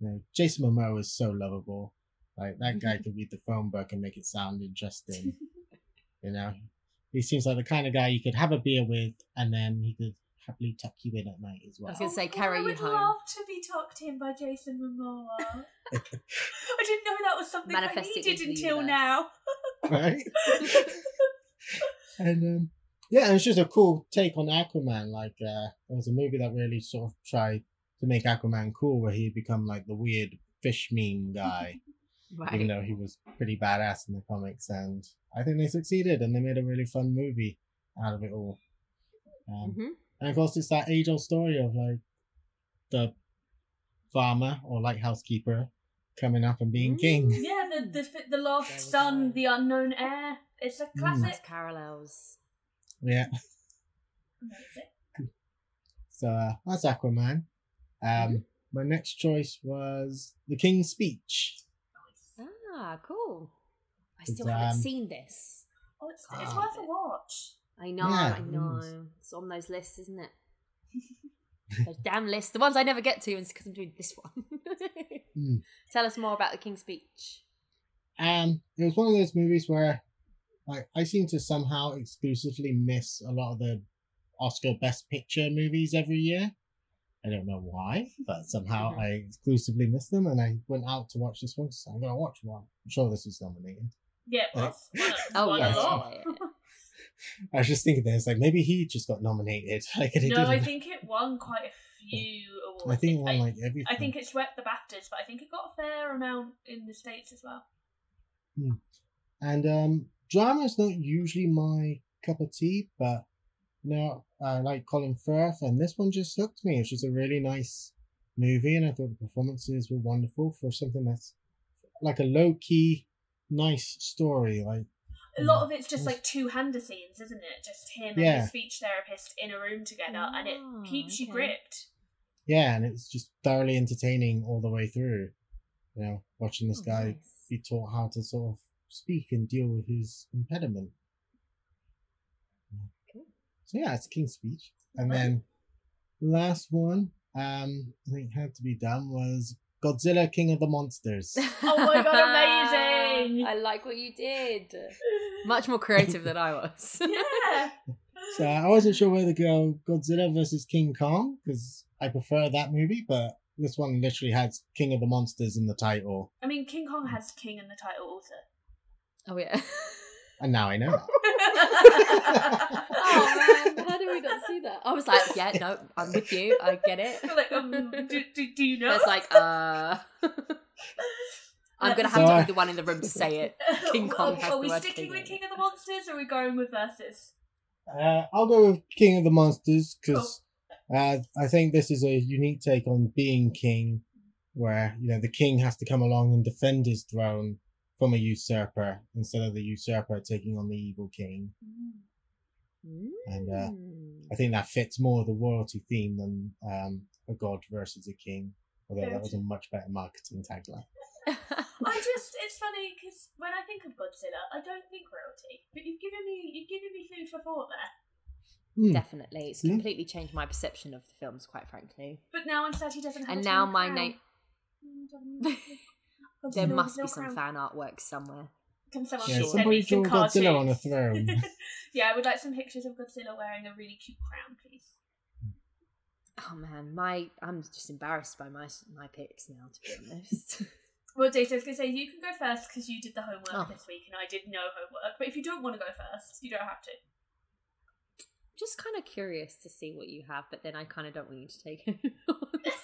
you know, Jason Momoa is so lovable. Like that guy could read the phone book and make it sound interesting. you know, he seems like the kind of guy you could have a beer with, and then he could happily tuck you in at night as well. I was gonna say, Oh, carry I you would home. love to be tucked in by Jason Momoa. I didn't know that was something I needed until universe. now. right? and um, Yeah, and it's just a cool take on Aquaman. Like, uh, there was a movie that really sort of tried to make Aquaman cool, where he'd become like the weird fish meme guy, Right. even though he was pretty badass in the comics. And I think they succeeded, and they made a really fun movie out of it all. Um, hmm And of course, it's that age old story of like the farmer or lighthouse keeper coming up and being Mm. king. Yeah, the the the lost son, the unknown heir. It's a Mm. Classic. parallels. Yeah. Amazing. So uh, that's Aquaman. Um, my next choice was The King's Speech. Ah, cool. I It's, still haven't um, seen this. Oh, it's, it's worth a watch. I know, yeah, I know. is. It's on those lists, isn't it? those damn lists. The ones I never get to is because I'm doing this one. Hmm. Tell us more about the King's Speech. Um, it was one of those movies where, like, I seem to somehow exclusively miss a lot of the Oscar Best Picture movies every year. I don't know why, but somehow. I exclusively miss them, and I went out to watch this one. So I'm gonna watch one. I'm sure this was nominated. Yeah, it Uh, was. Won a- Oh, a yes. lot. yeah, yeah, yeah. I was just thinking there's like maybe he just got nominated. Like, No, I didn't. think it won quite a few awards. I think it won I, like everything. I think it swept the BAFTAs, but I think it got a fair amount in the states as well. And um, drama is not usually my cup of tea, but you know, I like Colin Firth, and this one just hooked me. It's just a really nice movie, and I thought the performances were wonderful for something that's like a low key, nice story. Like, A lot Mm. of it's just like two hander scenes, isn't it? Just him Yeah. and his speech therapist in a room together, and it Oh, keeps you gripped. yeah, and it's just thoroughly entertaining all the way through. You know, watching this Oh, guy nice. be taught how to sort of speak and deal with his impediment. Cool. So yeah, it's a King's Speech. And then last one, um, I think had to be done was Godzilla King of the Monsters. Oh my God, amazing! I like what you did. Much more creative than I was. yeah. so I wasn't sure whether to go Godzilla versus King Kong because I prefer that movie, but this one literally has King of the Monsters in the title, I mean, King Kong has King in the title also. oh yeah. and now I know. oh man, how did we not see that? I was like, yeah, no, I'm with you. I get it. You're like, um, do, do, do you know? It's like, uh. I'm gonna have to be the one in the room to say it. King Kong Are, has are the we word sticking king with in King it. of the Monsters or are we going with Versus? Uh, I'll go with King of the Monsters because uh, I think this is a unique take on being king, where you know the king has to come along and defend his throne from a usurper instead of the usurper taking on the evil king. And, uh, Mm. I think that fits more of the royalty theme than um, a god versus a king. Although that was a much better marketing tagline. I just, it's funny because when I think of Godzilla, I don't think royalty. But you've given me, you've given me food for thought there. Hmm. Definitely, it's See? completely changed my perception of the films, quite frankly. But now I'm sad he doesn't have. And a now my crown. name, Mm, there must be some crown. fan artwork somewhere. Can someone Yeah, please send somebody me some Godzilla on a throne. yeah, I would like some pictures of Godzilla wearing a really cute crown, please. Oh man, my I'm just embarrassed by my my picks now. To be honest, Well, Jason, I was going to say, you can go first because you did the homework Oh. this week and I did no homework. But if you don't want to go first, you don't have to. just kind of curious to see what you have, but then I kind of don't want you to take it.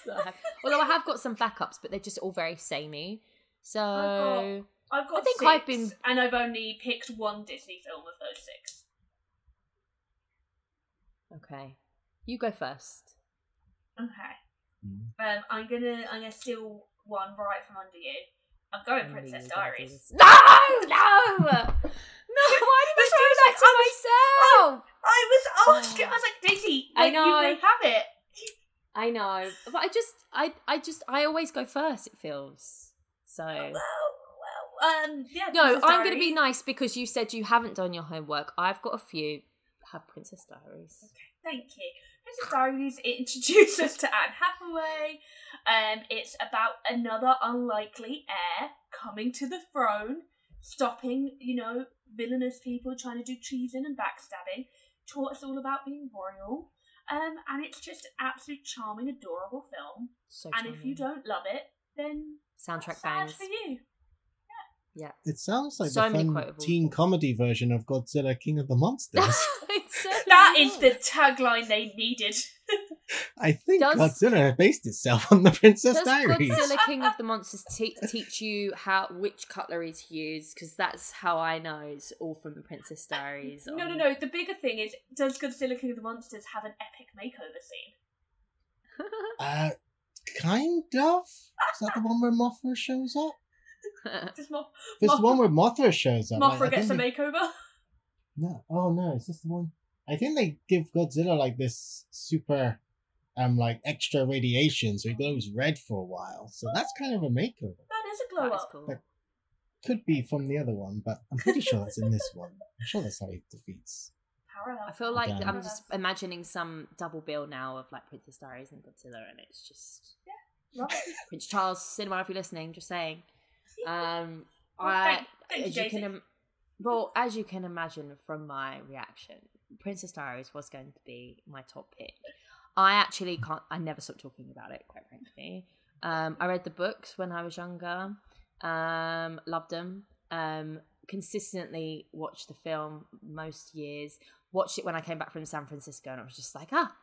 I although I have got some backups, but they're just all very samey. So got- I've got I think six, I've been- and I've only picked one Disney film of those six. okay, you go first. Okay. Hmm. Um, I'm gonna I'm gonna steal one right from under you. I'm going I Princess you were gonna do Diaries. No, no, no! Why did But throw that to I was- myself? I was asking. I was like, Daisy, I like, you know. may have it. I know, but I just, I, I just, I always go first. It feels so. Well, well, um, yeah. No, Princess I'm going to be nice because you said you haven't done your homework. I've got a few. Have Princess Diaries. Thank you. Princess Diaries it introduces us to Anne Hathaway. Um, it's about another unlikely heir coming to the throne, stopping, you know, villainous people trying to do treason and backstabbing. Taught us all about being royal. Um, and it's just an absolute charming, adorable film. So and if you charming. don't love it, then soundtrack bangs. for you. It sounds like So the fun teen comedy version of Godzilla King of the Monsters. That is the tagline they needed. I think Does- Godzilla based itself on the Princess Does Diaries. Godzilla King of the Monsters te- teach you how which cutlery to use? Because that's how I know it's all from the Princess Diaries. No, no, no. The bigger thing is, does Godzilla King of the Monsters have an epic makeover scene? Uh, kind of. Is that the one where Mothra shows up? Does Mo- If it's the one where Mothra shows up. Mothra I gets a they- makeover? No, oh no, is this the one? I think they give Godzilla like this super, um, like extra radiation, so he glows red for a while. So that's kind of a makeover. That is a glow that is up. cool. Like- Could be from the other one, but I'm pretty sure that's in this one. I'm sure that's how he defeats. Parallel. I feel like Damn. I'm just imagining some double bill now of like Princess Diaries and Godzilla, and it's just Love it. Prince Charles Cinema. If you're listening, just saying. Um, Well, I, thank- thank you, as you can, well, as you can imagine from my reaction, Princess Diaries was going to be my top pick. I actually can't. I never stopped talking about it. Quite frankly, um, I read the books when I was younger. Um, loved them. Um, consistently watched the film most years. Watched it when I came back from San Francisco, and I was just like, ah,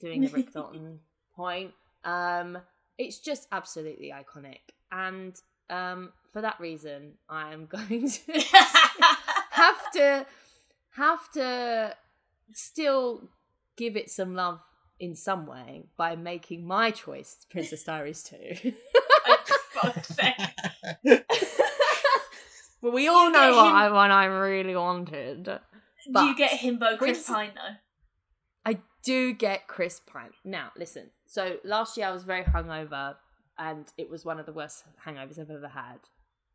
doing the Rick Dalton point. Um, it's just absolutely iconic, and um, for that reason, I am going to have to have to still give it some love in some way by making my choice Princess Diaries 2. For well, we all know what him- I, what I really wanted. Do you get himbo Chris Pine though? I do get Chris Pine. Now, listen. So last year I was very hungover, and it was one of the worst hangovers I've ever had,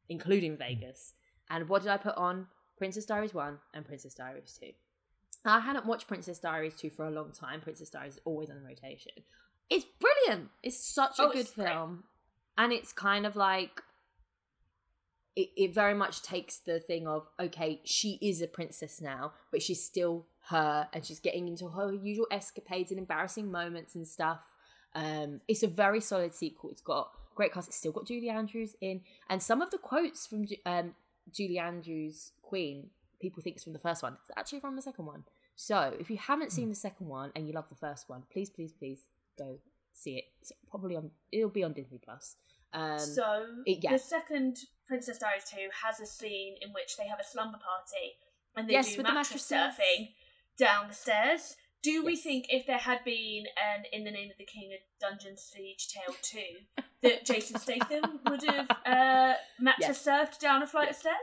including hmm. Vegas. And what did I put on? Princess Diaries 1 and Princess Diaries 2. I hadn't watched Princess Diaries 2 for a long time. Princess Diaries is always on rotation. It's brilliant. It's such a Oh, good it's great. film. And it's kind of like it, it very much takes the thing of okay she is a princess now but she's still her and she's getting into her usual escapades and embarrassing moments and stuff um it's a very solid sequel. It's got great cast. It's still got julie andrews in. And some of the quotes from um julie andrews queen people think it's from the first one. It's actually from the second one. So if you haven't seen the second one and you love the first one please please please go see it. It's probably on it'll be on disney plus. Um so it- yeah. the second Princess Diaries 2 has a scene in which they have a slumber party and they Yes, do the mattress mattresses. surfing down the stairs. Do we think if there had been an In the Name of the King a Dungeon Siege Tale 2 that Jason Statham would have uh, mattress surfed down a flight of stairs?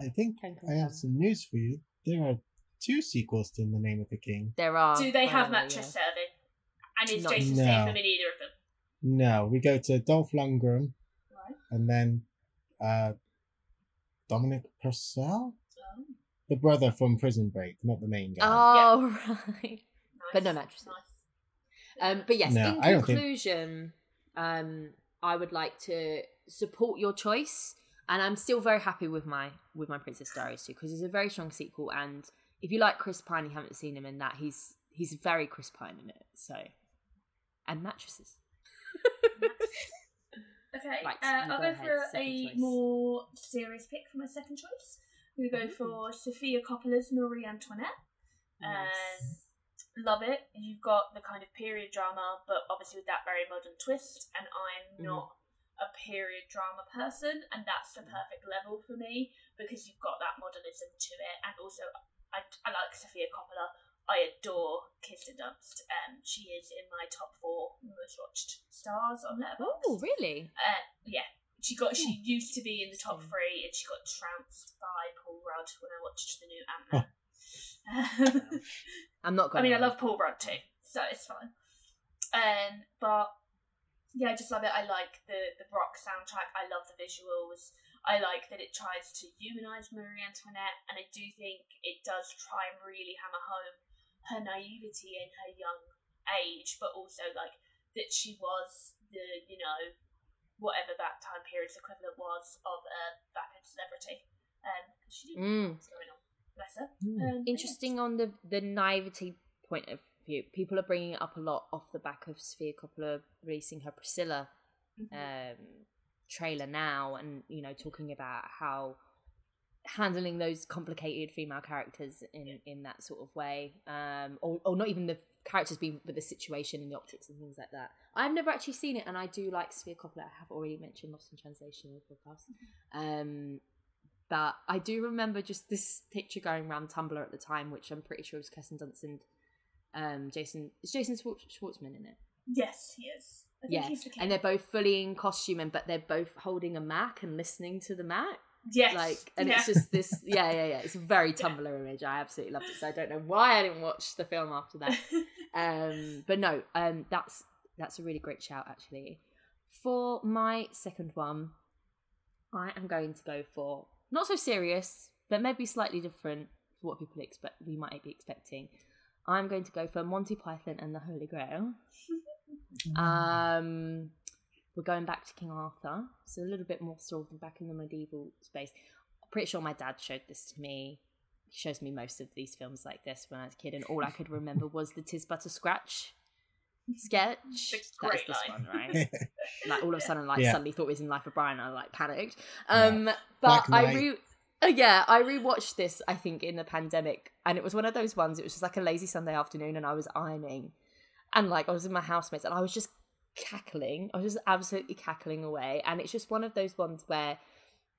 I think I have some news for you. There are two sequels to In the Name of the King. There are. Do they have finally, mattress yeah. serving? And is Not- Jason No. Statham in either of them? No, we go to Dolph Lundgren Right. and then uh, Dominic Purcell, the brother from Prison Break, not the main guy. Oh right. nice. But no mattresses. Nice. Um, but yes, No, in I don't think- conclusion, um, I would like to support your choice, and I'm still very happy with my with my Princess Diaries too because it's a very strong sequel. And if you like Chris Pine, you haven't seen him in that. He's he's very Chris Pine in it. So, and mattresses. Okay, Right, uh, I'll go go for second a choice. more serious pick for my second choice. To go for Sofia Coppola's Marie Antoinette. Um, love it. You've got the kind of period drama, but obviously with that very modern twist. And I'm Mhm. not a period drama person, and that's the perfect level for me because you've got that modernism to it, and also I, I like Sophia Coppola. I adore Kirsten Dunst. Um, she is in my top four most watched stars on Letterboxd. Oh really? Uh, yeah, she got. She used to be in the top three, and she got trounced by Paul Rudd when I watched the new Ant Man. I'm not I mean, I love Paul Rudd too, so it's fine. Um, but yeah, I just love it. I like the the rock soundtrack. I love the visuals. I like that it tries to humanize Marie Antoinette, and I do think it does try and really hammer home her naivety in her young age, but also like that she was the you know whatever that time period's equivalent was of a vapid celebrity. Um, 'cause she didn't know Mm. what was going on. Bless her. Hmm. Um, but yeah. Interesting on the the naivety point of view. People are bringing it up a lot off the back of Sofia Coppola releasing her Priscilla Mhm. um, trailer now, and you know talking about how handling those complicated female characters in in that sort of way, um, or or not even the characters being, with the situation and the optics and things like that. I've never actually seen it, and I do like Sofia Coppola. I have already mentioned Lost in Translation in the podcast. Um, but I do remember just this picture going around Tumblr at the time, which I'm pretty sure was Kirsten Dunst and um, Jason. Is Jason Schwartz- Schwartzman in it? Yes, he is. I think Yeah, he's the and they're both fully in costume, and but they're both holding a Mac and listening to the Mac. Yes, Like, and yeah. it's just this. Yeah, yeah, yeah. It's a very Tumblr image. I absolutely loved it. So I don't know why I didn't watch the film after that. Um, but no, um, that's that's a really great shout actually. For my second one, I am going to go for not so serious, but maybe slightly different to what people expect. We might be expecting. I'm going to go for Monty Python and the Holy Grail. Um, we're going back to King Arthur, so a little bit more sort of back in the medieval space. I'm pretty sure my dad showed this to me. He shows me most of these films like this when I was a kid, and all I could remember was the Tis But a Scratch sketch. It's a That is great this line. one, right? like all of a sudden, like Yeah. suddenly thought it was in Life of Brian. I like panicked. Um, Black but I Knight. re. uh, Yeah, I rewatched this. I think in the pandemic, and it was one of those ones. It was just like a lazy Sunday afternoon, and I was ironing, and like I was with my housemates, and I was just cackling. I was just absolutely cackling away, and it's just one of those ones where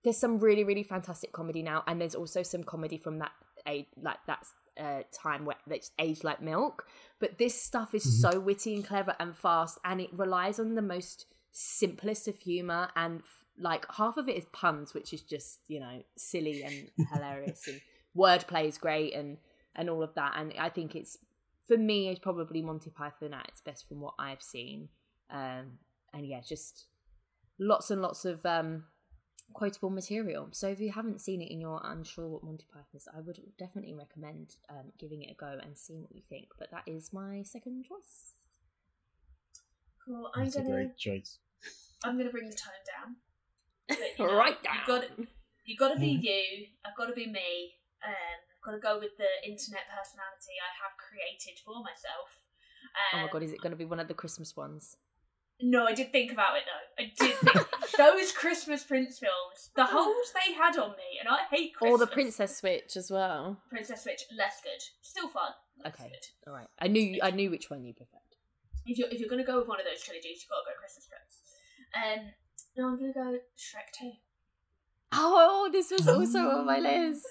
there's some really, really fantastic comedy now, and there's also some comedy from that age, like that uh, time where that's aged like milk. But this stuff is Mhm. so witty and clever and fast, and it relies on the most simplest of humor and f- like half of it is puns which is just you know silly and hilarious and wordplay is great and and all of that and i think it's for me it's probably monty python at its best from what i've seen um and yeah just lots and lots of um quotable material so if you haven't seen it and you're unsure what monty python is i would definitely recommend um, giving it a go and seeing what you think but that is my second choice cool. I'm That's a gonna great choice. I'm gonna bring the tone down. But, you know, right You down got you got to be Mhm. you. I've got to be me. Um, I've got to go with the internet personality I have created for myself. oh Um, my god is it going to be one of the christmas ones No, I did think about it though. I did think those Christmas Prince films, the holds they had on me, and I hate Christmas. or the princess switch as well Princess Switch, less good. Still fun. less Okay. good. All right. I knew I knew which one you preferred. If you're if you're gonna go with one of those trilogies, you've got to go Christmas Prince. Um, no, I'm gonna go Shrek Two. Oh, this was also on my list.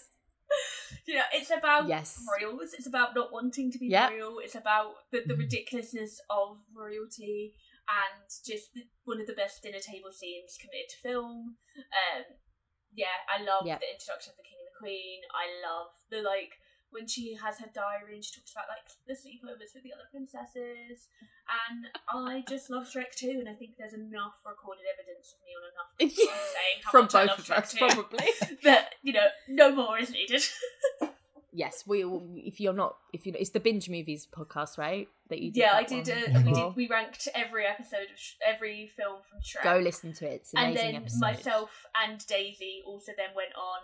You know, it's about Yes. royals. It's about not wanting to be Yep. royal. It's about the, the ridiculousness of royalty and just one of the best dinner table scenes committed to film. Um, yeah, I love the introduction of the king and the queen. I love the like when she has her diary and she talks about like the sleepovers with the other princesses. And I just love Shrek too, and I think there's enough recorded evidence of me on enough saying how From much I both love of Shrek us, 2 probably. that you know no more is needed. yes, we. will- If you're not, if you, it's the binge movies podcast, right? That you did. yeah, I did. one Uh, we did. We ranked every episode of Sh- every film from Shrek. Go listen to it. It's an and amazing then episode. myself and Daisy also then went on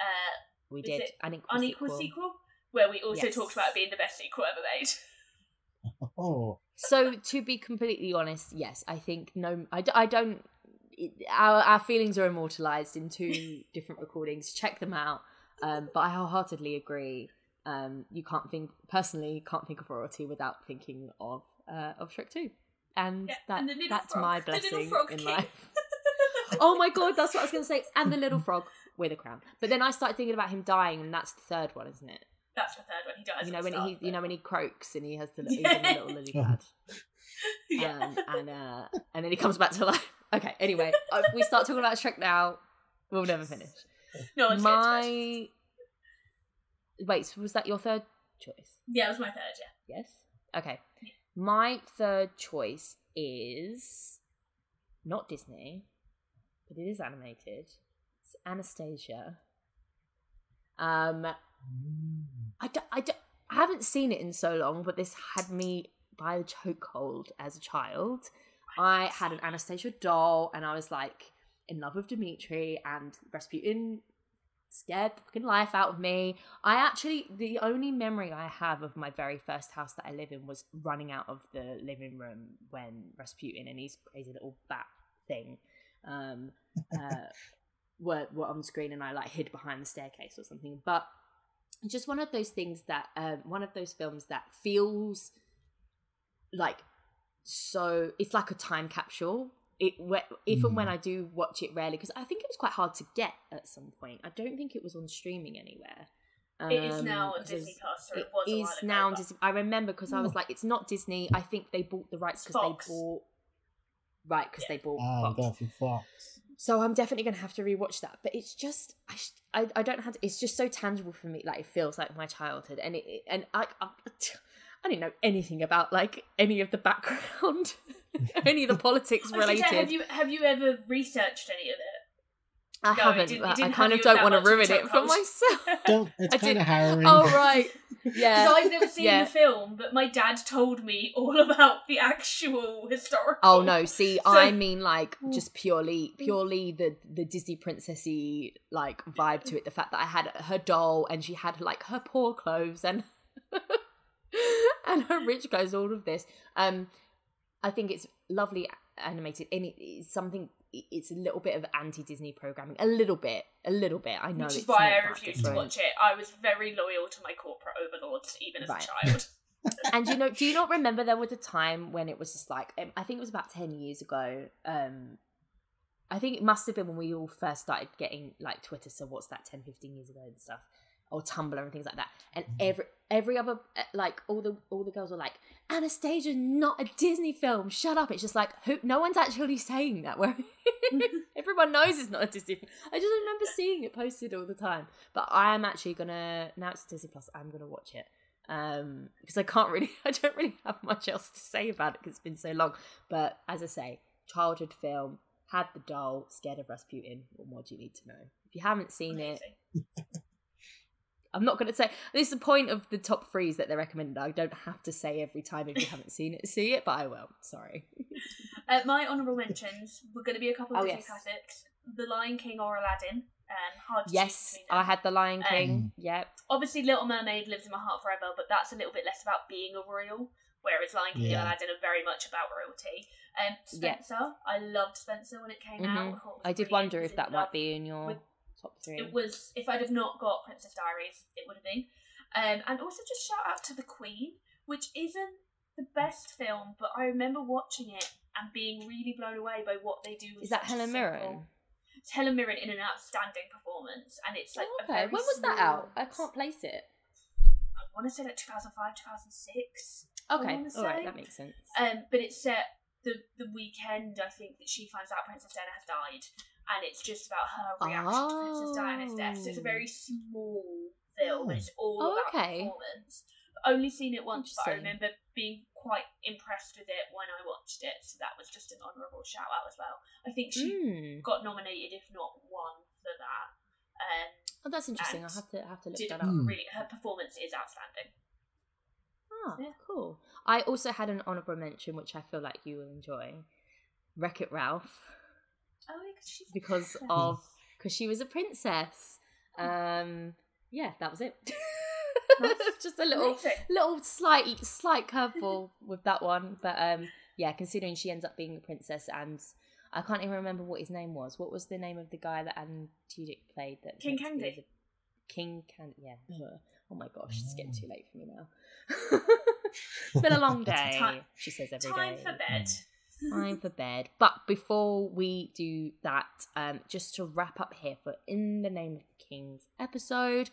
uh, we did it unequal, unequal sequel. sequel. where we also Yes. talked about it being the best sequel ever made. Oh, So to be completely honest, yes, I think no, I, d- I don't. It, our our feelings are immortalized in two different recordings. Check them out. Um, but I wholeheartedly agree. Um, you can't think personally you can't think of royalty without thinking of uh, of Shrek Two, and Yeah, that and that's frog. my The blessing frog in king. life. oh my god, that's what I was going to say. And the little frog with a crown. But then I started thinking about him dying, and that's the third one, isn't it? That's the third one. He dies. you know when the he start, you know when he croaks and he has the he's in the little lily pad. yeah. um, and uh, and then he comes back to life. Okay, anyway, uh, we start talking about Shrek now, we'll never finish. No one's My wait, so was that your third choice? Yeah, it was my third. Yeah. Yes. Okay, my third choice is not Disney, but it is animated. It's Anastasia. Um, I, d- I, d- I haven't seen it in so long, but this had me by the chokehold as a child. I had an Anastasia doll, and I was like in love with Dimitri, and Rasputin scared the fucking life out of me. I actually, the only memory I have of my very first house that I live in was running out of the living room when Rasputin and his crazy little bat thing um, uh, were were on screen, and I like hid behind the staircase or something. But just one of those things that um, one of those films that feels like so it's like a time capsule it whe- even when Mm. i do watch it rarely because i think it was quite hard to get at some point i don't think it was on streaming anywhere It is now Um, on 'cause it Disney was- Plus, it, it was is now on Disney. I remember because I was like, it's not Disney. I think they bought the rights because they bought right because they bought Ah, Fox. Fox. So I'm definitely gonna have to rewatch that. But it's just I sh- I, I don't have to, it's just so tangible for me. Like it feels like my childhood, and it it- and I I, I didn't know anything about like any of the background, any of the politics I related. say, have you have you ever researched any of it? I No, oh, haven't. didn't- it but I didn't kind have of don't want to much of a ruin it for myself. Don't. It's I kind did- of harrowing. oh right, yeah. Because I've never seen Yeah. the film, but my dad told me all about the actual historical. Oh no! See, So- I mean like mm. just purely, purely the the Disney princessy like vibe to it. The fact that I had her doll and she had like her poor clothes and and her rich clothes. All of this. Um, I think it's lovely animated, and it is something. It's a little bit of anti Disney programming, a little bit, a little bit. I know, Which is why I refused to watch it. I was very loyal to my corporate overlords, even as Right. a child. and you know, do you not remember there was a time when it was just like um, I think it was about ten years ago. Um, I think it must have been when we all first started getting like Twitter. So what's that, 10, 15 years ago and stuff, or Tumblr and things like that. And every every other uh, like all the all the girls were like Anastasia, not a Disney film. Shut up. It's just like who? No one's actually saying that. Where everyone knows it's not a Disney. film. I just remember seeing it posted all the time. But I am actually gonna now it's Disney Plus. I'm gonna watch it um because i can't really i don't really have much else to say about it because it's been so long but as i say childhood film had the doll scared of rasputin what more do you need to know if you haven't seen it. I'm not going to say this is the point of the top threes that they're recommended i don't have to say every time if you haven't seen it see it but i will sorry Uh, my honourable mentions were going to be a couple of Oh, Disney yes. classics: The Lion King or Aladdin. Um, hard to yes i had the lion Um, king yep Obviously, Little Mermaid lives in my heart forever, but that's a little bit less about being a royal. Whereas Lion King Yeah. and Aladdin are very much about royalty. Um, Yeah. Spencer, I loved Spencer when it came out. Mhm. thought it i did brilliant. wonder if that might be in your with- top three It was if I'd have not got Princess Diaries, it would have been. Um, and also just shout out to The Queen, which isn't the best film, but I remember watching it and being really blown away by what they do. with is that helen mirren It's Helen Mirren in an outstanding performance, and it's like Oh, okay when was that out i can't place it I want to say like 2005, 2006. okay all right that makes sense Um, but it's set the the weekend I think that she finds out Princess Diana has died, and it's just about her reaction to Princess Diana's death. So it's a Oh. very small film. and It's all Oh, about okay. performance. Only seen it once, but I remember being quite impressed with it when I watched it. So that was just an honourable shout out as well. I think she Mm. got nominated, if not won, for that. Um, Oh, that's interesting. I'll have to have to look did that up. Really her performance is outstanding. Ah, Yeah. cool. I also had an honorable mention, which I feel like you will enjoy. Wreck It Ralph, Oh, yeah, 'cause she's because princess. of because she was a princess. Um, yeah, that was it. Just a little Amazing. little slight slight curveball with that one, but um, yeah, considering she ends up being a princess, and I can't even remember what his name was. What was the name of the guy that Alan Tudyk played? That King meant to Candy. King Candy. Yeah. Ugh. Oh my gosh, it's getting Oh. too late for me now. it's been a long day. Time- she says every day. Time for bed. Time for bed. But before we do that, um, just to wrap up here for In the Name of the Kings episode,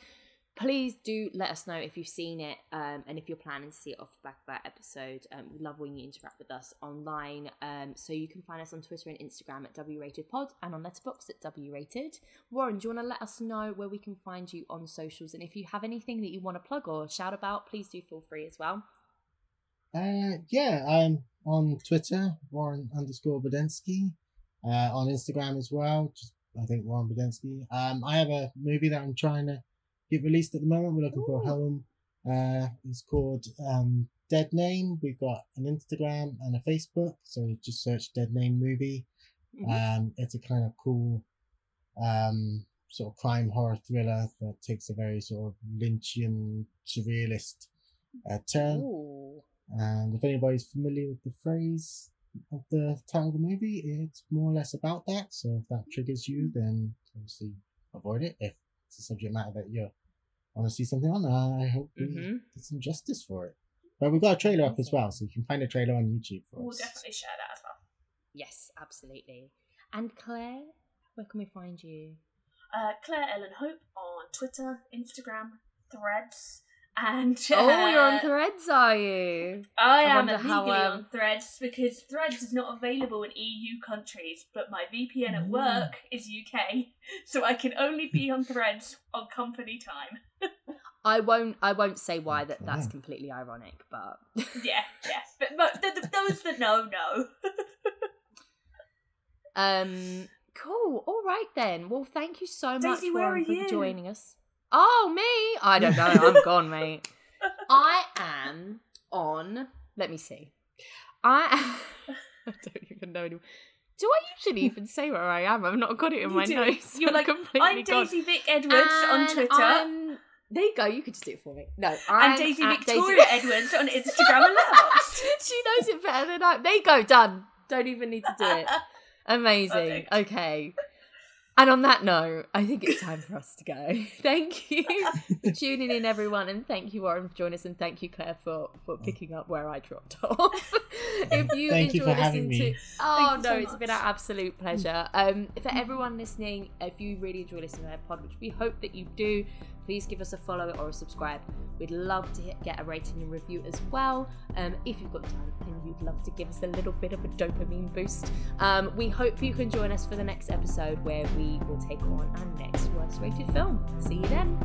please do let us know if you've seen it um, and if you're planning to see it off the back of that episode. Um, we love when you interact with us online. Um, so you can find us on Twitter and Instagram at WRatedPod and on Letterboxd at WRated. Warren, do you want to let us know where we can find you on socials? And if you have anything that you want to plug or shout about, please do feel free as well. Uh, yeah, I'm on Twitter, Warren underscore Badenski. Uh, on Instagram as well, just I think Warren Badenski. Um, I have a movie that I'm trying to get released at the moment. We're looking for a home. Uh, it's called um, Dead Name. We've got an Instagram and a Facebook, so just search Dead Name Movie. Mhm. Um, it's a kind of cool, um, sort of crime horror thriller that takes a very sort of Lynchian surrealist uh, turn. Ooh. And if anybody's familiar with the phrase of the title of the movie, it's more or less about that. So if that triggers you, then obviously avoid it. If it's a subject matter that you want to see something on, I hope we Mhm. did some justice for it. But we've got a trailer up as well, so you can find a trailer on YouTube for We'll us. definitely share that as well. Yes, absolutely. And Clare, where can we find you? Uh, Clare Ellen Hope on Twitter, Instagram, Threads, and Oh, you're on uh, Threads, are you? I I am wonder how, illegally um, on Threads because Threads is not available in EU countries, but my VPN at Mm. work is UK, so I can only be on Threads on company time. I won't. I won't say why. That that's completely ironic, but Yeah, yeah, but, but th- th- those that know know. um, cool. All right then. Well, thank you so much Daisy, where Warren, are for you? joining us. Oh, me? I don't know. I'm gone, mate. I am on. Let me see. I. I don't even know anymore. Do I usually even say where I am? I've not got it in You my do. notes. You're like, I'm gone. Daisy Vic Edwards on Twitter. I'm- There you go. You could just do it for me. No, I'm I'm Daisy Victoria Edwards on Instagram and Letterboxd. she knows it better than I. There you go. Done. Don't even need to do it. Amazing. Okay. And on that note, I think it's time for us to go. Thank you for tuning in, everyone, and thank you, Warren, for joining us, and thank you, Clare, for for picking up where I dropped off. if you Thank you enjoy for having listening me. to, oh Thank no, so it's been much. an absolute pleasure. Um, for everyone listening, if you really enjoy listening to our pod, which we hope that you do, please give us a follow or a subscribe. We'd love to hit, get a rating and review as well. Um, if you've got time and you'd love to give us a little bit of a dopamine boost, um, we hope you can join us for the next episode where we will take on our next worst rated film. See you then.